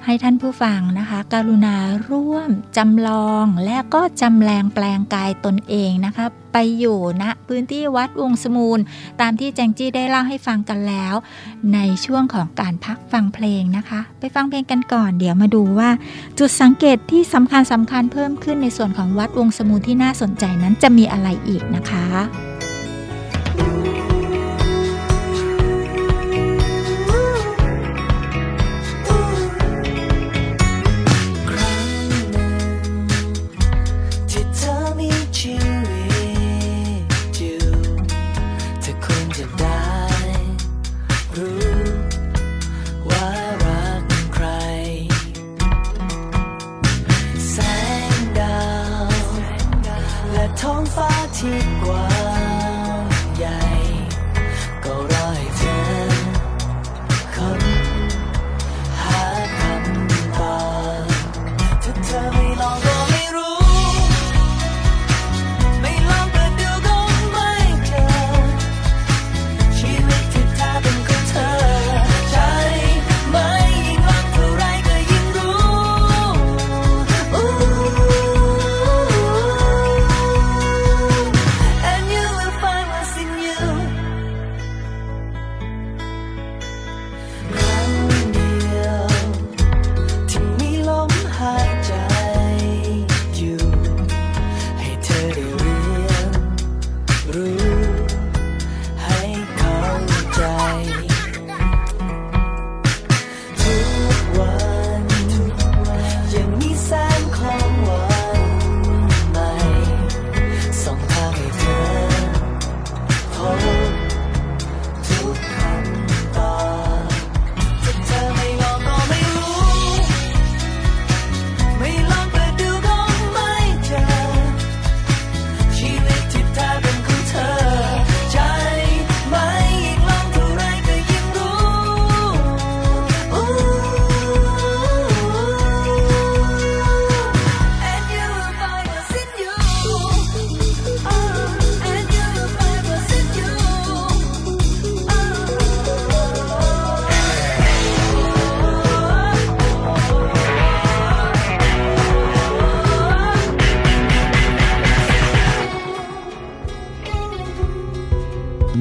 ให้ท่านผู้ฟังนะคะ กรุณาร่วมจำลองและก็จำแรงแปลงกายตนเองนะคะ ไปอยู่ณพื้นที่วัดวงสมูล ตามที่แจงจี้ได้เล่าให้ฟังกันแล้ว ในช่วงของการพักฟังเพลงนะคะ ไปฟังเพลงกันก่อน เดี๋ยวมาดูว่า จุดสังเกตที่สำคัญสำคัญเพิ่มขึ้นในส่วนของวัดวงสมูลที่น่าสนใจนั้นจะมีอะไรอีกนะคะ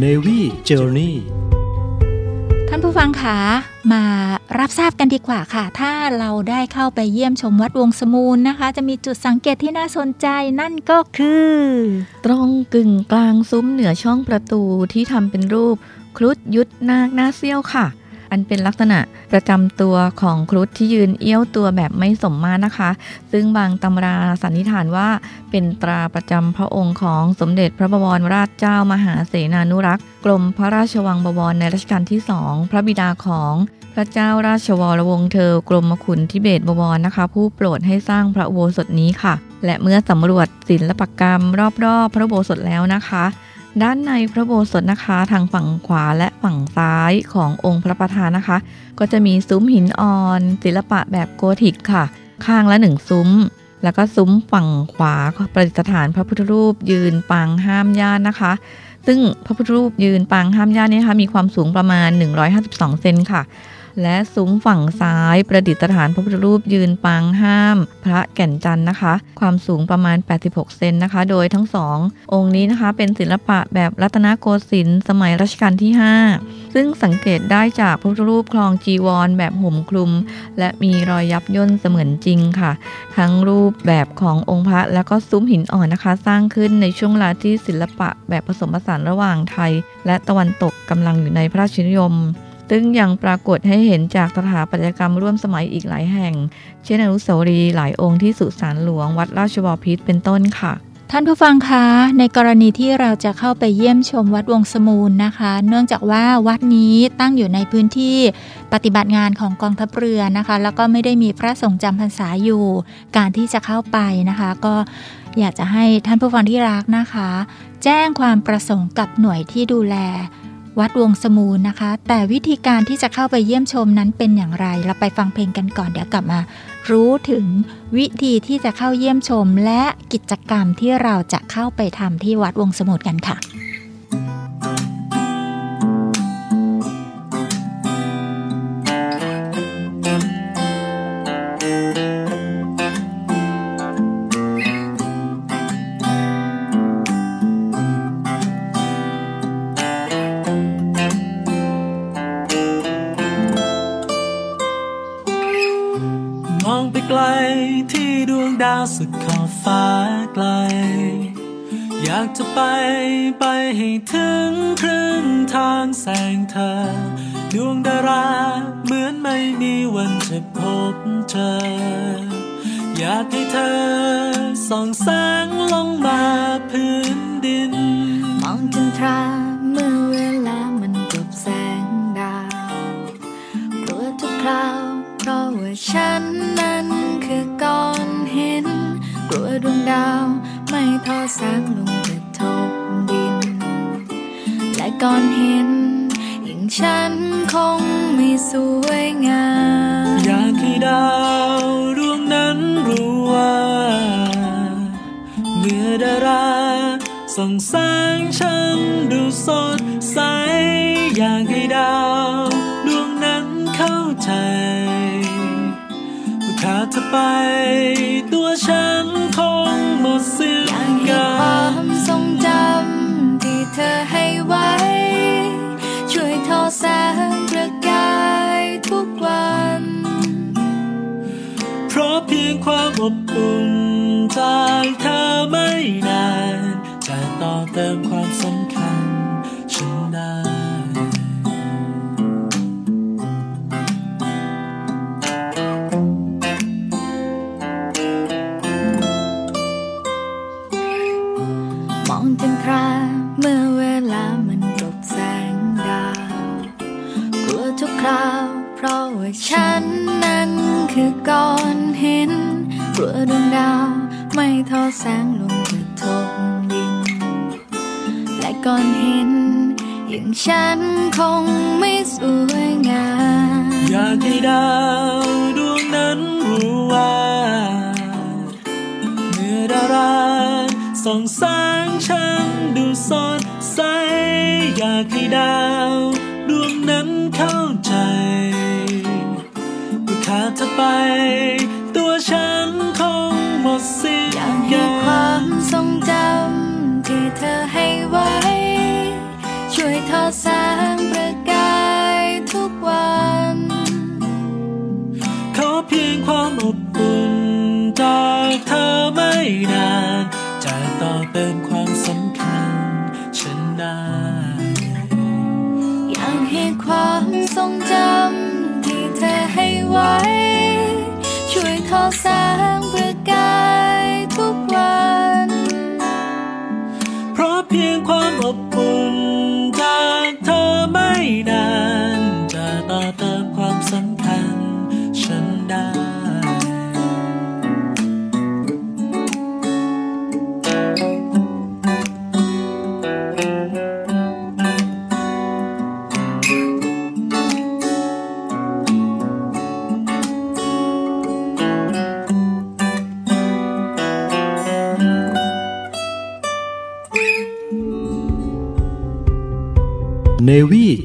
Navy Journey ท่านผู้ฟังคะมารับทราบกันดีกว่าค่ะ ถ้าเราได้เข้าไปเยี่ยมชมวัดวงสมูลนะคะ จะมีจุดสังเกตที่น่าสนใจนั่นก็คือ ตรงกึ่งกลางซุ้มเหนือช่องประตูที่ทำเป็นรูปครุฑยุทธนาคหน้าเซี่ยวค่ะ อันเป็นลักษณะประจำตัวของครุฑที่ยืนเอี้ยวตัวแบบไม่สมมาตรนะคะ ซึ่งบางตำราสันนิษฐานว่าเป็นตราประจำพระองค์ของสมเด็จพระบวรราชเจ้ามหาเสนานุรักษ์กรมพระราชวังบวรในรัชกาลที่สองพระบิดาของพระเจ้าราชวรวงศ์เธอกรมขุนทิเบศบวรนะคะ ผู้โปรดให้สร้างพระอุโบสถนี้ค่ะ และเมื่อสำรวจศิลปกรรมรอบๆ พระอุโบสถแล้วนะคะ ด้านในพระโบสถ์นะคะ ทางฝั่งขวาและฝั่งซ้ายขององค์พระประธานนะคะ ก็จะมีซุ้มหินอ่อน ศิลปะแบบโกธิกค่ะ ข้างละหนึ่งซุ้ม แล้วก็ซุ้มฝั่งขวาประดิษฐานพระพุทธรูปยืนปางห้ามญาตินะคะ ซึ่งพระพุทธรูปยืนปางห้ามญาตินี้นะคะมีความสูงประมาณ 152 เซนค่ะ และซุ้มฝั่งซ้ายประดิษฐานพระพุทธรูปยืนปางห้าม พระแก่นจันทร์นะคะ ความสูงประมาณ 86 เซนนะคะ โดยทั้งสององค์นี้นะคะ เป็นศิลปะแบบรัตนโกสินทร์สมัยรัชกาลที่ 5 ซึ่งสังเกตได้จากพระพุทธรูปคลองจีวร แบบห่มคลุม และมีรอยยับย่นเสมือนจริงค่ะ ทั้งรูปแบบขององค์พระและก็ซุ้มหินอ่อนนะคะ สร้างขึ้นในช่วงเวลาที่ศิลปะแบบผสมผสานระหว่างไทย และตะวันตกกำลังอยู่ในพระราชนิยม ซึ่งยังปรากฏให้เห็นจากสถาปัตยกรรมร่วมสมัยอีกหลายแห่ง เช่นอนุสาวรีย์หลายองค์ที่สุสานหลวงวัดราชบพิตรเป็นต้นค่ะ ท่านผู้ฟังคะ ในกรณีที่เราจะเข้าไปเยี่ยมชมวัดวงสมูลนะคะ เนื่องจากว่าวัดนี้ตั้งอยู่ในพื้นที่ปฏิบัติงานของกองทัพเรือนะคะ แล้วก็ไม่ได้มีพระสงฆ์จำพรรษาอยู่ การที่จะเข้าไปนะคะ ก็อยากจะให้ท่านผู้ฟังที่รักนะคะ แจ้งความประสงค์กับหน่วยที่ดูแล วัดวงสมูนนะคะ แต่วิธีการที่จะเข้าไปเยี่ยมชมนั้นเป็นอย่างไร เราไปฟังเพลงกันก่อนเดี๋ยวกลับมา รู้ถึงวิธีที่จะเข้าเยี่ยมชม และกิจกรรมที่เราจะเข้าไปทำที่วัดวงสมุทกันค่ะ จะไปไปให้ถึงครึ่งทางแสงเธอ ดวงดาราเหมือนไม่มีวันจะพบเจอ อยากให้เธอส่องแสงลงมาพื้นดิน มองจันทราเมื่อเวลามันกบแสงดาวกลัวทุกคราวเพราะว่าฉันนั้นคือก้อนหินกลัวดวงดาวไม่ทอแสงลง และก้อนเหินยิ่งฉันคงไม่สวยงาม อยากให้ดาวดวงนั้นรู้ว่า เมื่อดาราส่องแสงฉันดูสดใส อยากให้ดาวดวงนั้นเข้าใจว่าขาดเธอไปตัวฉัน กลัวดวงดาวไม่ทอแสงลงกระทบดิน และก้อนเหินอย่างฉันคงไม่สวยงามอยากให้ดาวดวงนั้นรู้ว่าเมื่อดาราส่องแสงฉันดูสดใสอยากให้ดาวดวงนั้นเข้าใจว่าขาดเธอไป ไว้ ช่วยทอแสง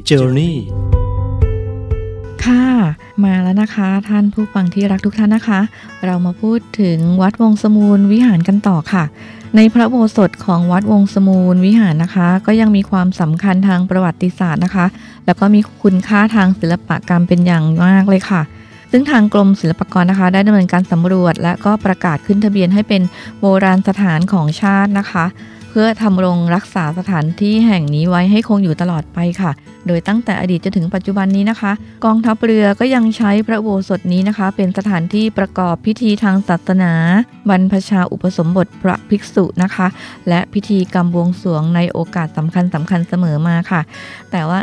Journey ค่ะ มาแล้วนะคะท่านผู้ฟังที่รักทุกท่านนะคะ เรามาพูดถึงวัดวงสมูลวิหารกันต่อค่ะ ในพระโบสถของวัดวงสมูลวิหารนะคะ ก็ยังมีความสำคัญทางประวัติศาสตร์นะคะ แล้วก็มีคุณค่าทางศิลปกรรมเป็นอย่างมากเลยค่ะซึ่งทางกรมศิลปากรนะคะ ได้ดำเนินการสำรวจ และก็ประกาศขึ้นทะเบียนให้เป็นโบราณสถานของชาตินะคะ พื่อทำรงรักษาสถานที่แห่งนี้ไว้ให้คงอยู่ตลอดไปค่ะ โดยตั้งแต่อดีตจนถึงปัจจุบันนี้นะคะ กองทัพเรือก็ยังใช้พระโบสถนี้นะคะ เป็นสถานที่ประกอบพิธีทางศาสนา บรรพชาอุปสมบทพระภิกษุนะคะ และพิธีกรรมบวงสรวงในโอกาสสำคัญสำคัญเสมอมาค่ะ แต่ว่า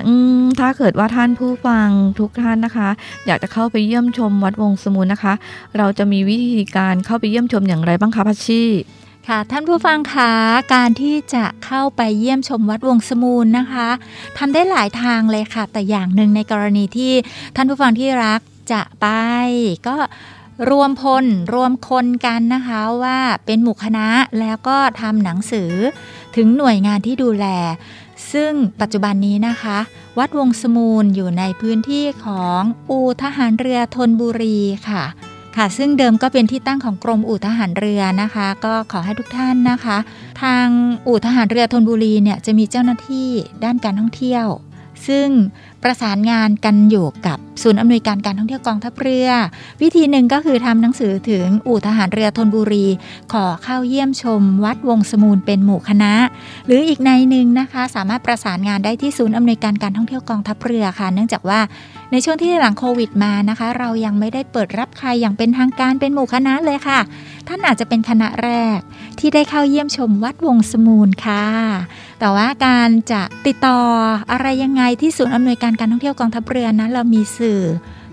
ถ้าเกิดว่าท่านผู้ฟังทุกท่านนะคะ อยากจะเข้าไปเยี่ยมชมวัดวงสมูลนะคะ เราจะมีวิธีการเข้าไปเยี่ยมชมอย่างไรบ้างคะพัชชี ค่ะท่านผู้ฟังคะการที่จะเข้าไปเยี่ยมชมวัดวงสมูลนะคะทำได้หลายทางเลยค่ะ แต่อย่างหนึ่งในกรณีที่ท่านผู้ฟังที่รักจะไปก็รวมพลรวมคนกันนะคะว่าเป็นหมู่คณะแล้วก็ทำหนังสือถึงหน่วยงานที่ดูแล ซึ่งปัจจุบันนี้นะคะ วัดวงสมูลอยู่ในพื้นที่ของอูทหารเรือธนบุรีค่ะ ค่ะซึ่งเดิมก็เป็นที่ตั้งของกรมอู่ทหารเรือนะคะ ก็ขอให้ทุกท่านนะคะ ทางอู่ทหารเรือธนบุรีเนี่ยจะมีเจ้าหน้าที่ด้านการท่องเที่ยว ซึ่งประสานงานกันอยู่กับศูนย์อำนวยการการท่องเที่ยวกองทัพเรือ วิธีหนึ่งก็คือทำหนังสือถึงอู่ทหารเรือธนบุรี ขอเข้าเยี่ยมชม วัดวงสมูลเป็นหมู่คณะ หรืออีกในหนึ่งนะคะ สามารถประสานงานได้ที่ศูนย์อำนวยการการท่องเที่ยวกองทัพเรือค่ะ เนื่องจากว่าในช่วงที่หลังโควิดมานะคะ เรายังไม่ได้เปิดรับใครอย่างเป็นทางการเป็นหมู่คณะเลยค่ะ ท่านอาจจะเป็นคณะแรก ที่ได้เข้าเยี่ยมชมวัดวงศมูลค่ะ แต่ว่าการจะติดต่ออะไรยังไงที่ศูนย์อำนวยการการท่องเที่ยวกองทัพเรือนั้นเรามีสื่อ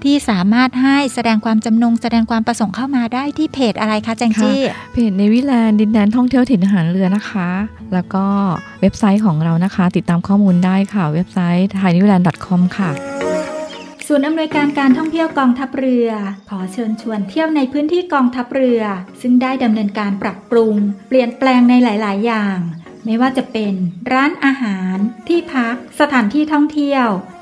ที่สามารถให้แสดงความจำนง แสดงความประสงค์เข้ามาได้ที่เพจอะไรคะแจงจี้ เพจ Navy Land ดินแดนท่องเที่ยวถิ่นทหารเรือนะคะ แล้วก็เว็บไซต์ของเรานะคะ ติดตามข้อมูลได้ค่ะ เว็บไซต์ thainavyland.com ค่ะศูนย์อำนวยการการท่องเที่ยวกองทัพเรือ ขอเชิญชวนเที่ยวในพื้นที่กองทัพเรือ ซึ่งได้ดำเนินการปรับปรุง เปลี่ยนแปลงในหลาย ๆ อย่าง ไม่ว่าจะเป็น ร้านอาหาร ที่พัก สถานที่ท่องเที่ยวเ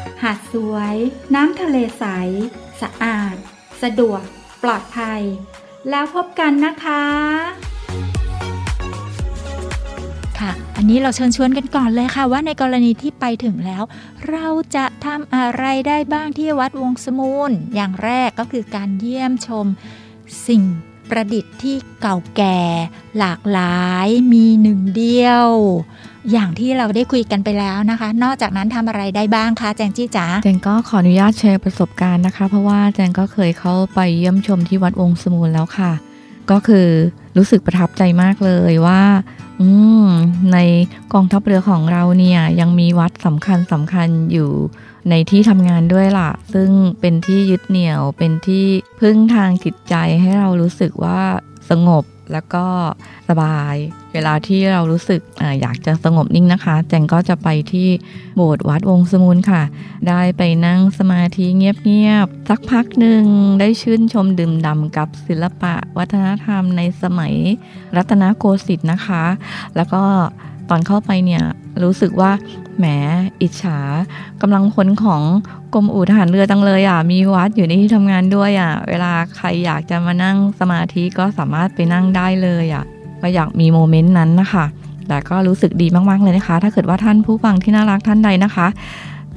หาดสวย น้ำทะเลใส สะอาด สะดวก ปลอดภัย แล้วพบกันนะคะ ค่ะ อันนี้เราเชิญชวนกันก่อนเลยค่ะ ว่าในกรณีที่ไปถึงแล้ว เราจะทำอะไรได้บ้างที่วัดวงสมูลอย่างแรกก็คือการเยี่ยมชมสิ่งประดิษฐ์ที่เก่าแก่ หลากหลายมีหนึ่งเดียว อย่างที่เราได้คุยกันไปแล้วนะคะ นอกจากนั้นทำอะไรได้บ้างคะแจงจี้จ๋าแจงก็ขออนุญาตแชร์ประสบการณ์นะคะ เพราะว่าแจงก็เคยเข้าไปเยี่ยมชมที่วัดวงค์สมูลแล้วค่ะ ก็คือรู้สึกประทับใจมากเลยว่าอืมในกองทัพเรือของเราเนี่ยยังมีวัดสำคัญสำคัญอยู่ในที่ทำงานด้วยล่ะ ซึ่งเป็นที่ยึดเหนี่ยวเป็นที่พึ่งทางจิตใจให้เรารู้สึกว่าสงบ แล้วก็สบาย เวลาที่เรารู้สึกออยากจะสงบนิ่งนะคะ แจงก็จะไปที่โบสถ์วัดวงสมุนค่ะ ได้ไปนั่งสมาธิเงียบๆ สักพักหนึ่งได้ชื่นชมดื่มด่ำกับศิลปะวัฒนธรรมในสมัยรัตนโกสินทร์นะคะ แล้วก็ ตอนเข้าไปเนี่ยรู้สึกว่าแหมอิจฉากำลังพลของกรมอู่ทหารเรือจังเลยอะมีวัดอยู่ในที่ทำงานด้วยอะเวลาใครอยากจะมานั่งสมาธิก็สามารถไปนั่งได้เลยอะก็อยากมีโมเมนต์นั้นนะคะแต่ก็รู้สึกดีมากๆเลยนะคะ ถ้าเกิดว่าท่านผู้ฟังที่น่ารักท่านใดนะคะ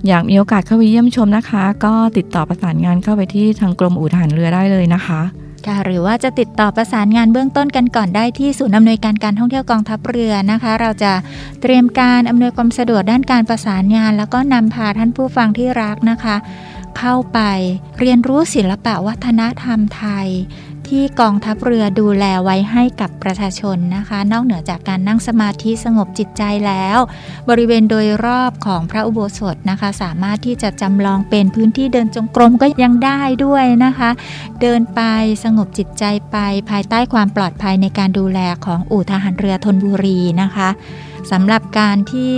อยากมีโอกาสเข้าไปเยี่ยมชมนะคะ ก็ติดต่อประสานงานเข้าไปที่ทางกรมอู่ทหารเรือได้เลยนะคะ ค่ะหรือว่าจะติดต่อประสานงานเบื้องต้นกันก่อนได้ที่ศูนย์อำนวยการการท่องเที่ยวกองทัพเรือนะคะ เราจะเตรียมการอำนวยความสะดวกด้านการประสานงาน แล้วก็นำพาท่านผู้ฟังที่รักนะคะ เข้าไปเรียนรู้ศิลปะวัฒนธรรมไทย ที่กองทัพเรือดูแลไว้ให้กับประชาชนนะคะ นอกเหนือจากการนั่งสมาธิสงบจิตใจแล้ว บริเวณโดยรอบของพระอุโบสถนะคะ สามารถที่จะจำลองเป็นพื้นที่เดินจงกรมก็ยังได้ด้วยนะคะ เดินไปสงบจิตใจไปภายใต้ความปลอดภัยในการดูแลของอู่ทหารเรือธนบุรีนะคะสำหรับการที่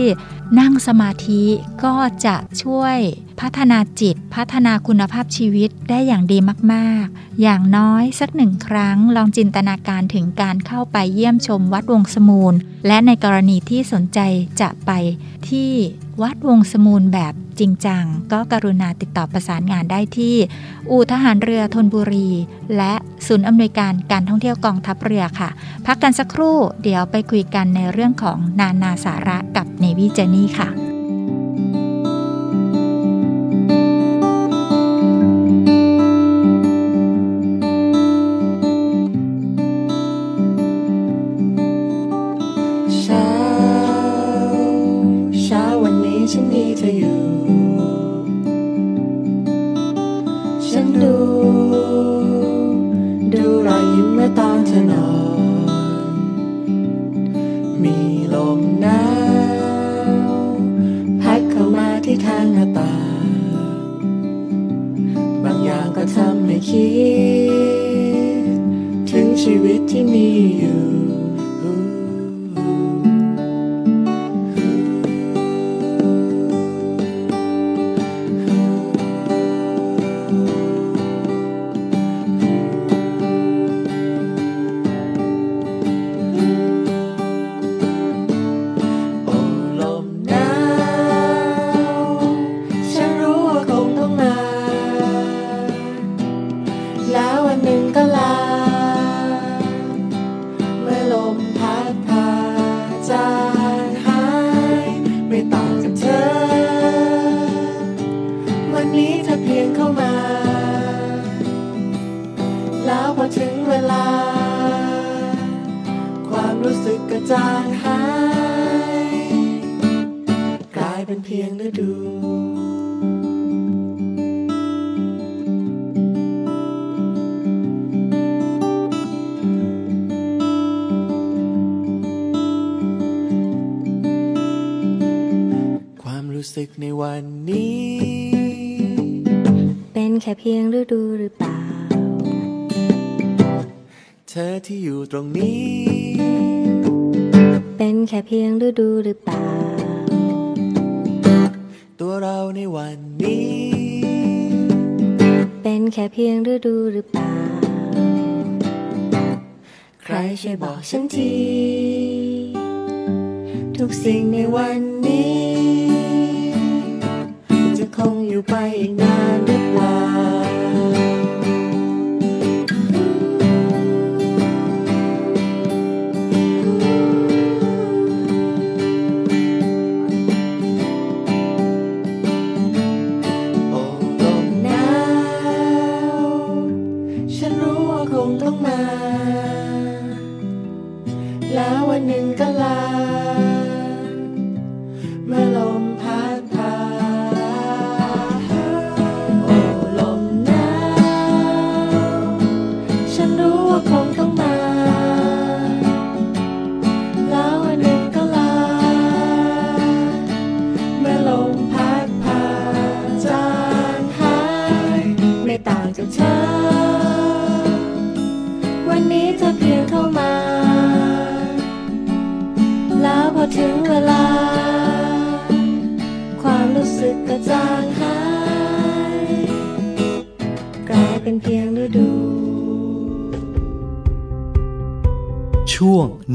นั่งสมาธิก็จะช่วยพัฒนาจิต พัฒนาคุณภาพชีวิตได้อย่างดีมากๆ อย่างน้อยสักหนึ่งครั้ง ลองจินตนาการถึงการเข้าไปเยี่ยมชมวัดวงสมูลและในกรณีที่สนใจจะไปที่วัดวงสมูลแบบจริงจัง ก็กรุณาติดต่อประสานงานได้ที่ อู่ทหารเรือธนบุรี และศูนย์อำนวยการการท่องเที่ยวกองทัพเรือค่ะ พักกันสักครู่เดี๋ยวไปคุยกันในเรื่องของนานาสาระกับเนวิเจนีค่ะ ในวันนี้ เป็นแค่เพียงฤดูหรือเปล่า เธอที่อยู่ตรงนี้ เป็นแค่เพียงฤดูหรือเปล่า ตัวเราในวันนี้ เป็นแค่เพียงฤดูหรือเปล่า ใครช่วยบอกฉันที ทุกสิ่งในวันนี้จะคง อยู่ไปอีกนาน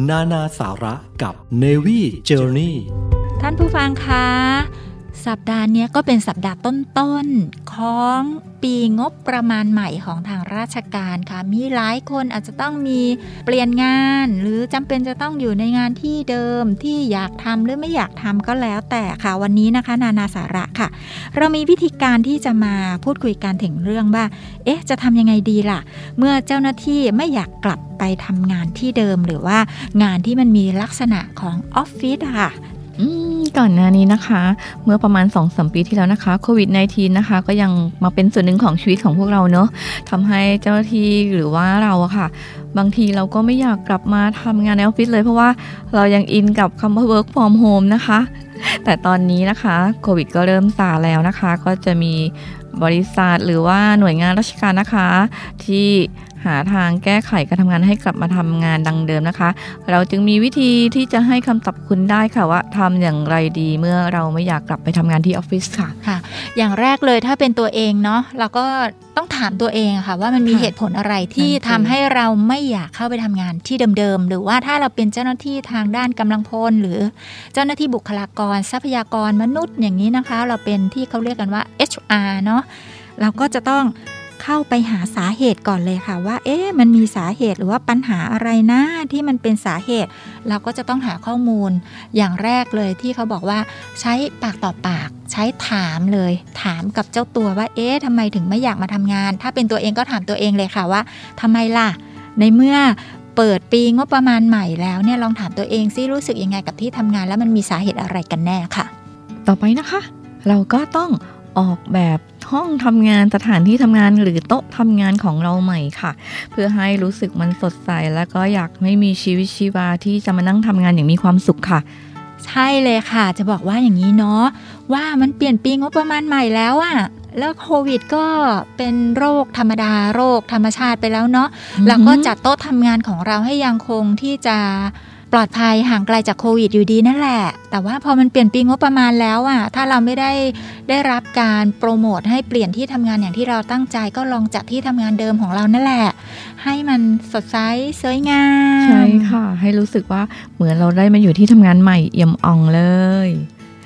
นานาสาระกับ Navy Journey ท่านผู้ฟังคะ สัปดาห์นี้ก็เป็นสัปดาห์ต้นๆของปีงบประมาณใหม่ของทางราชการค่ะ มีหลายคนอาจจะต้องมีเปลี่ยนงาน หรือจำเป็นจะต้องอยู่ในงานที่เดิมที่อยากทำหรือไม่อยากทำก็แล้วแต่ค่ะวันนี้นะคะ นานาสาระค่ะ เรามีวิธีการที่จะมาพูดคุยกันถึงเรื่องว่า เอ๊ะ จะทำยังไงดีล่ะ เมื่อเจ้าหน้าที่ไม่อยากกลับไปทำงานที่เดิมหรือว่างานที่มันมีลักษณะของออฟฟิศค่ะ ก่อนหน้านี้นะคะ เมื่อประมาณ2อสมปีที่แล้วนะคะโควิด -19 นะคะ ก็ยังมาเป็นส่วนหนึ่งของชีวิตของพวกเราเนอะทำให้เจ้าหน้าที่หรือว่าเราอะค่ะ บางทีเราก็ไม่อยากกลับมาทำงานในออฟฟิศเลยเพราะว่าเรายังอินกับคำว่า work from home นะคะ แต่ตอนนี้นะคะโควิด ก็เริ่มซาแล้วนะคะ ก็จะมีบริษัทหรือว่าหน่วยงานราชการนะคะ ที่ หาทางแก้ไขการทำงานให้กลับมาทำงานดังเดิมนะคะ เราจึงมีวิธีที่จะให้คำตอบคุณได้ค่ะว่าทำอย่างไรดีเมื่อเราไม่อยากกลับไปทำงานที่ออฟฟิศค่ะค่ะ อย่างแรกเลยถ้าเป็นตัวเองเนาะเราก็ต้องถามตัวเองค่ะ ว่ามันมีค่ะเหตุผลอะไรที่นั่นสิทำให้เราไม่อยากเข้าไปทำงานที่เดิมๆหรือว่าถ้าเราเป็นเจ้าหน้าที่ทางด้านกำลังพล หรือเจ้าหน้าที่บุคลากรทรัพยากรมนุษย์อย่างนี้นะคะ เราเป็นที่เขาเรียกกันว่า HR เนาะเราก็จะต้อง เข้าไปหาสาเหตุก่อนเลยค่ะ ว่า เอ๊ะมันมีสาเหตุหรือว่าปัญหาอะไรนะที่มันเป็นสาเหตุ เราก็จะต้องหาข้อมูล อย่างแรกเลยที่เขาบอกว่าใช้ปากต่อปาก ใช้ถามเลย ถามกับเจ้าตัวว่า เอ๊ะทำไมถึงไม่อยากมาทำงาน ถ้าเป็นตัวเองก็ถามตัวเองเลยค่ะว่าทำไมล่ะ ในเมื่อเปิดปีงบประมาณใหม่แล้วเนี่ยลองถามตัวเองซิรู้สึกยังไงกับที่ทำงานแล้วมันมีสาเหตุอะไรกันแน่ค่ะ ต่อไปนะคะ เราก็ต้องออกแบบ ห้องทำงานสถานที่ทำงานหรือโต๊ะทำงานของเราใหม่ค่ะ เพื่อให้รู้สึกมันสดใส แล้วก็อยากไม่มีชีวิตชีวาที่จะมานั่งทำงานอย่างมีความสุขค่ะ ใช่เลยค่ะ จะบอกว่าอย่างนี้เนาะว่ามันเปลี่ยนปีงบประมาณใหม่แล้วอะแล้วโควิดก็เป็นโรคธรรมดาโรคธรรมชาติไปแล้วเนาะอือฮึเราก็จัดโต๊ะทำงานของเราให้ยังคงที่จะ ปลอดภัยห่างไกลจากโควิดอยู่ดีนั่นแหละ แต่ว่าพอมันเปลี่ยนปีงบประมาณแล้วอะถ้าเราไม่ได้ได้รับการโปรโมทให้เปลี่ยนที่ทำงานอย่างที่เราตั้งใจก็ลองจัดที่ทำงานเดิมของเรานั่นแหละ ให้มันสดใสสวยงามใช่ค่ะ ให้รู้สึกว่าเหมือนเราได้มาอยู่ที่ทำงานใหม่เอี่ยมอ่องเลย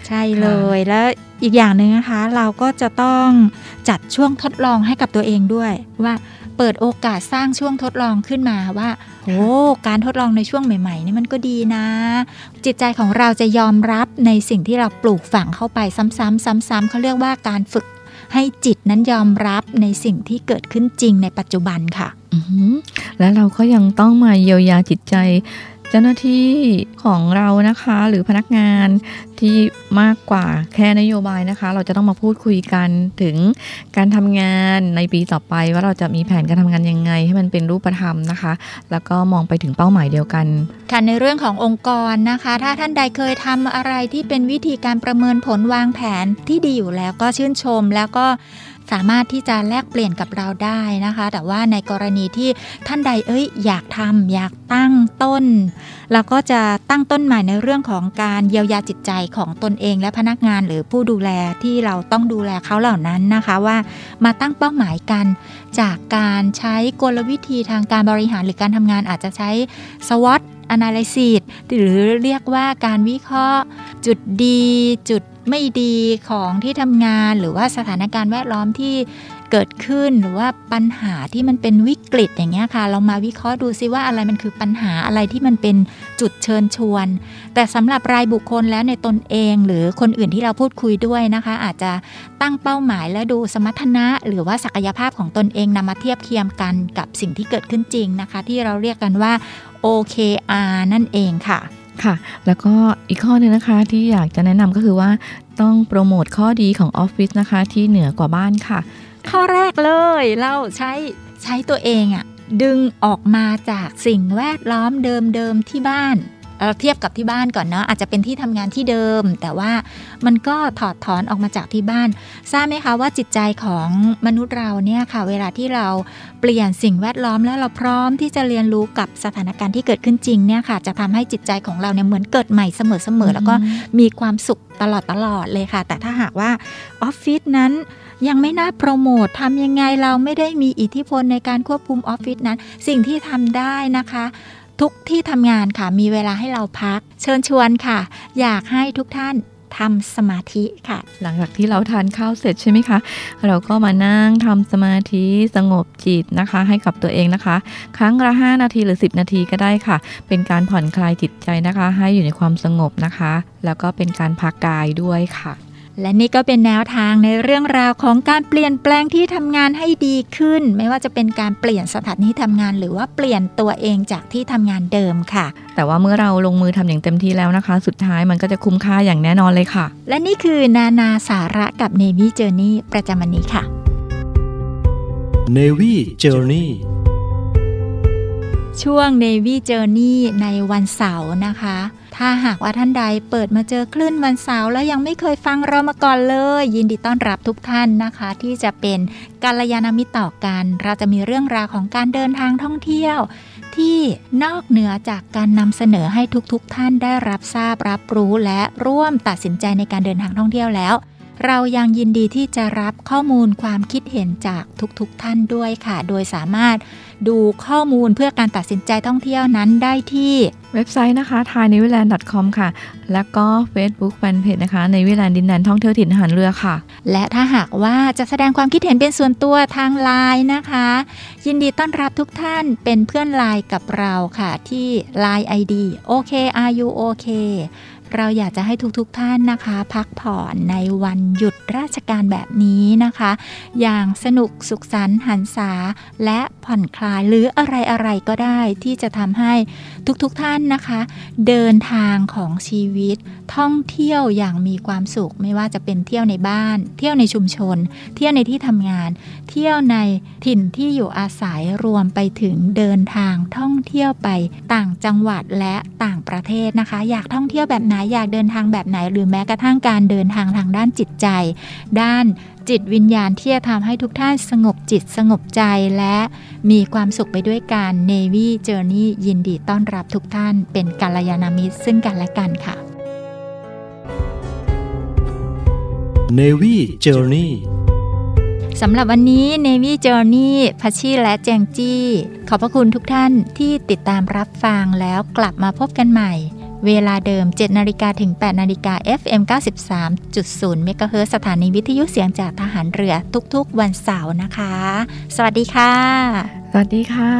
ใช่เลยแล้วอีกอย่างหนึ่งนะคะ เราก็จะต้องจัดช่วงทดลองให้กับตัวเองด้วยว่า เปิดโอกาสสร้างช่วงทดลองขึ้นมาว่าโอ้การทดลองในช่วงใหม่ ๆ นี่มันก็ดีนะ จิตใจของเราจะยอมรับในสิ่งที่เราปลูกฝังเข้าไปซ้ำๆซ้ำๆเขาเรียกว่าการฝึกให้จิตนั้นยอมรับในสิ่งที่เกิดขึ้นจริงในปัจจุบันค่ะอือหือและเราก็ยังต้องมาเยียวยาจิตใจ เจ้าหน้าที่ของเรานะคะ หรือพนักงานที่มากกว่าแค่นโยบายนะคะ เราจะต้องมาพูดคุยกันถึงการทำงานในปีต่อไป ว่าเราจะมีแผนการทำงานยังไง ให้มันเป็นรูปธรรมนะคะ แล้วก็มองไปถึงเป้าหมายเดียวกันค่ะในเรื่องขององค์กรนะคะ ถ้าท่านใดเคยทำอะไรที่เป็นวิธีการประเมินผลวางแผนที่ดีอยู่แล้วก็ชื่นชมแล้วก็ สามารถที่จะแลกเปลี่ยนกับเราได้นะคะ แต่ว่าในกรณีที่ท่านใดเอ้ยอยากทำอยากตั้งต้น เราก็จะตั้งต้นใหม่ในเรื่องของการเยียวยาจิตใจของตนเองและพนักงานหรือผู้ดูแลที่เราต้องดูแลเขาเหล่านั้นนะคะว่ามาตั้งเป้าหมายกัน จากการใช้กลวิธีทางการบริหารหรือการทำงานอาจจะใช้ SWOT analysis หรือเรียกว่าการวิเคราะห์ จุดดีจุดไม่ดีของที่ทำงาน หรือว่าสถานการณ์แวดล้อมที่เกิดขึ้นหรือว่าปัญหาที่มันเป็นวิกฤตอย่างเงี้ยค่ะ เรามาวิเคราะห์ดูซิว่าอะไรมันคือปัญหาอะไรที่มันเป็นจุดเชิญชวน แต่สำหรับรายบุคคลแล้วในตนเองหรือคนอื่นที่เราพูดคุยด้วยนะคะ อาจจะตั้งเป้าหมายและดูสมรรถนะ หรือว่าศักยภาพของตนเองนำมาเทียบเคียงกันกับสิ่งที่เกิดขึ้นจริงนะคะ ที่เราเรียกกันว่า OKR นั่นเองค่ะ ค่ะ แล้วก็อีกข้อหนึงนะคะที่อยากจะแนะนำก็คือว่าต้องโปรโมทข้อดีของออฟฟิศนะคะที่เหนือกว่าบ้านค่ะ ข้อแรกเลยเราใช้ใช้ตัวเองอะดึงออกมาจากสิ่งแวดล้อมเดิมๆที่บ้าน เราเทียบกับที่บ้านก่อนเนาะอาจจะเป็นที่ทำงานที่เดิม แต่ว่ามันก็ถอดถอนออกมาจากที่บ้าน ทราบไหมคะว่าจิตใจของมนุษย์เราเนี่ยค่ะ เวลาที่เราเปลี่ยนสิ่งแวดล้อมแล้วเราพร้อมที่จะเรียนรู้กับสถานการณ์ที่เกิดขึ้นจริงเนี่ยค่ะ จะทำให้จิตใจของเราเนี่ยเหมือนเกิดใหม่เสมอๆแล้วก็มีความสุขตลอดตลอดเลยค่ะ แต่ถ้าหากว่าออฟฟิศนั้นยังไม่น่าโปรโมททำยังไงเราไม่ได้มีอิทธิพลในการควบคุมออฟฟิศนั้น สิ่งที่ทำได้นะคะ ทุกที่ทำงานค่ะ มีเวลาให้เราพัก เชิญชวนค่ะ อยากให้ทุกท่านทำสมาธิค่ะ หลังจากที่เราทานข้าวเสร็จใช่ไหมคะ เราก็มานั่งทำสมาธิสงบจิตนะคะ ให้กับตัวเองนะคะ ครั้งละ 5 นาทีหรือ 10 นาทีก็ได้ค่ะ เป็นการผ่อนคลายจิตใจนะคะ ให้อยู่ในความสงบนะคะ แล้วก็เป็นการพักกายด้วยค่ะ และนี่ก็เป็นแนวทางในเรื่องราวของการเปลี่ยนแปลงที่ทำงานให้ดีขึ้น ไม่ว่าจะเป็นการเปลี่ยนสถานที่ทำงาน หรือว่าเปลี่ยนตัวเองจากที่ทำงานเดิมค่ะ แต่ว่าเมื่อเราลงมือทำอย่างเต็มที่แล้วนะคะ สุดท้ายมันก็จะคุ้มค่าอย่างแน่นอนเลยค่ะ และนี่คือนานาสาระกับ Navy Journey ประจำวันนี้ค่ะ Navy Journey ช่วง Navy Journey ในวันเสาร์นะคะ ถ้าหากว่าท่านใดเปิดมาเจอคลื่นวันเสาร์แล้วยังไม่เคยฟังเรามาก่อนเลย ยินดีต้อนรับทุกท่านนะคะ ที่จะเป็นกัลยาณมิตรต่อกัน เราจะมีเรื่องราวของการเดินทางท่องเที่ยว ที่นอกเหนือจากการนำเสนอให้ทุกๆทท่านได้รับทราบรับรู้และร่วมตัดสินใจในการเดินทางท่องเที่ยวแล้ว เรายังยินดีที่จะรับข้อมูลความคิดเห็นจากทุกๆทท่านด้วยค่ะ โดยสามารถดูข้อมูลเพื่อการตัดสินใจท่องเที่ยวนั้นได้ที่เว็บไซต์นะคะ thai n e w l a n d com ค่ะ แล้วก็ Facebook Fanpage นะคะ ในวิลานดินแดนท่องเที่ยวถิ่นทหารเรือค่ะ และถ้าหากว่าจะแสดงความคิดเห็นเป็นส่วนตัวทางไลน์นะคะ ยินดีต้อนรับทุกท่านเป็นเพื่อนไลน์กับเราค่ะที่ Line ID โอ เราอยากจะให้ทุกๆทท่านนะคะ พักผ่อนในวันหยุดราชการแบบนี้นะคะ อย่างสนุกสุขสันต์หันษาและผ่อนคลายหรืออะไรๆก็ได้ที่จะทำให้ ทุกๆทท่านนะคะ เดินทางของชีวิต ท่องเที่ยวอย่างมีความสุข ไม่ว่าจะเป็นเที่ยวในบ้าน เที่ยวในชุมชน เที่ยวในที่ทำงาน เที่ยวในถิ่นที่อยู่อาศัยรวมไปถึงเดินทางท่องเที่ยวไปต่างจังหวัดและต่างประเทศนะคะ อยากท่องเที่ยวแบบไหนอยากเดินทางแบบไหน หรือแม้กระทั่งการเดินทางทางด้านจิตใจ ด้าน จิตวิญญาณที่จะทำให้ทุกท่านสงบจิตสงบใจและมีความสุขไปด้วยการ Navy Journey ยินดีต้อนรับทุกท่านเป็นกัลยาณมิตรซึ่งกันและกันค่ะ Navy Journey สำหรับวันนี้ Navy Journey พัชชีและแจงจี้ ขอบพระคุณทุกท่านที่ติดตามรับฟังแล้วกลับมาพบกันใหม่ เวลาเดิม 7 นาฬิกาถึง 8 นาฬิกา FM 93.0เมกะเฮิรตซ์สถานีวิทยุเสียงจากทหารเรือทุกๆ วันเสาร์นะคะ สวัสดีค่ะ สวัสดีค่ะ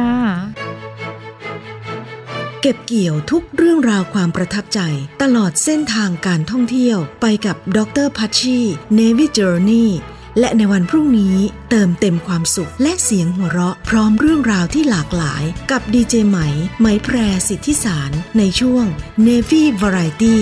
เก็บเกี่ยวทุกเรื่องราวความประทับใจ ตลอดเส้นทางการท่องเที่ยวไปกับดรพัชชี Navy Journey และในวันพรุ่งนี้เติมเต็มความสุขและเสียงหัวเราะ พร้อมเรื่องราวที่หลากหลายกับดีเจไหม ไหมแพรสิทธิสารในช่วง Navy Variety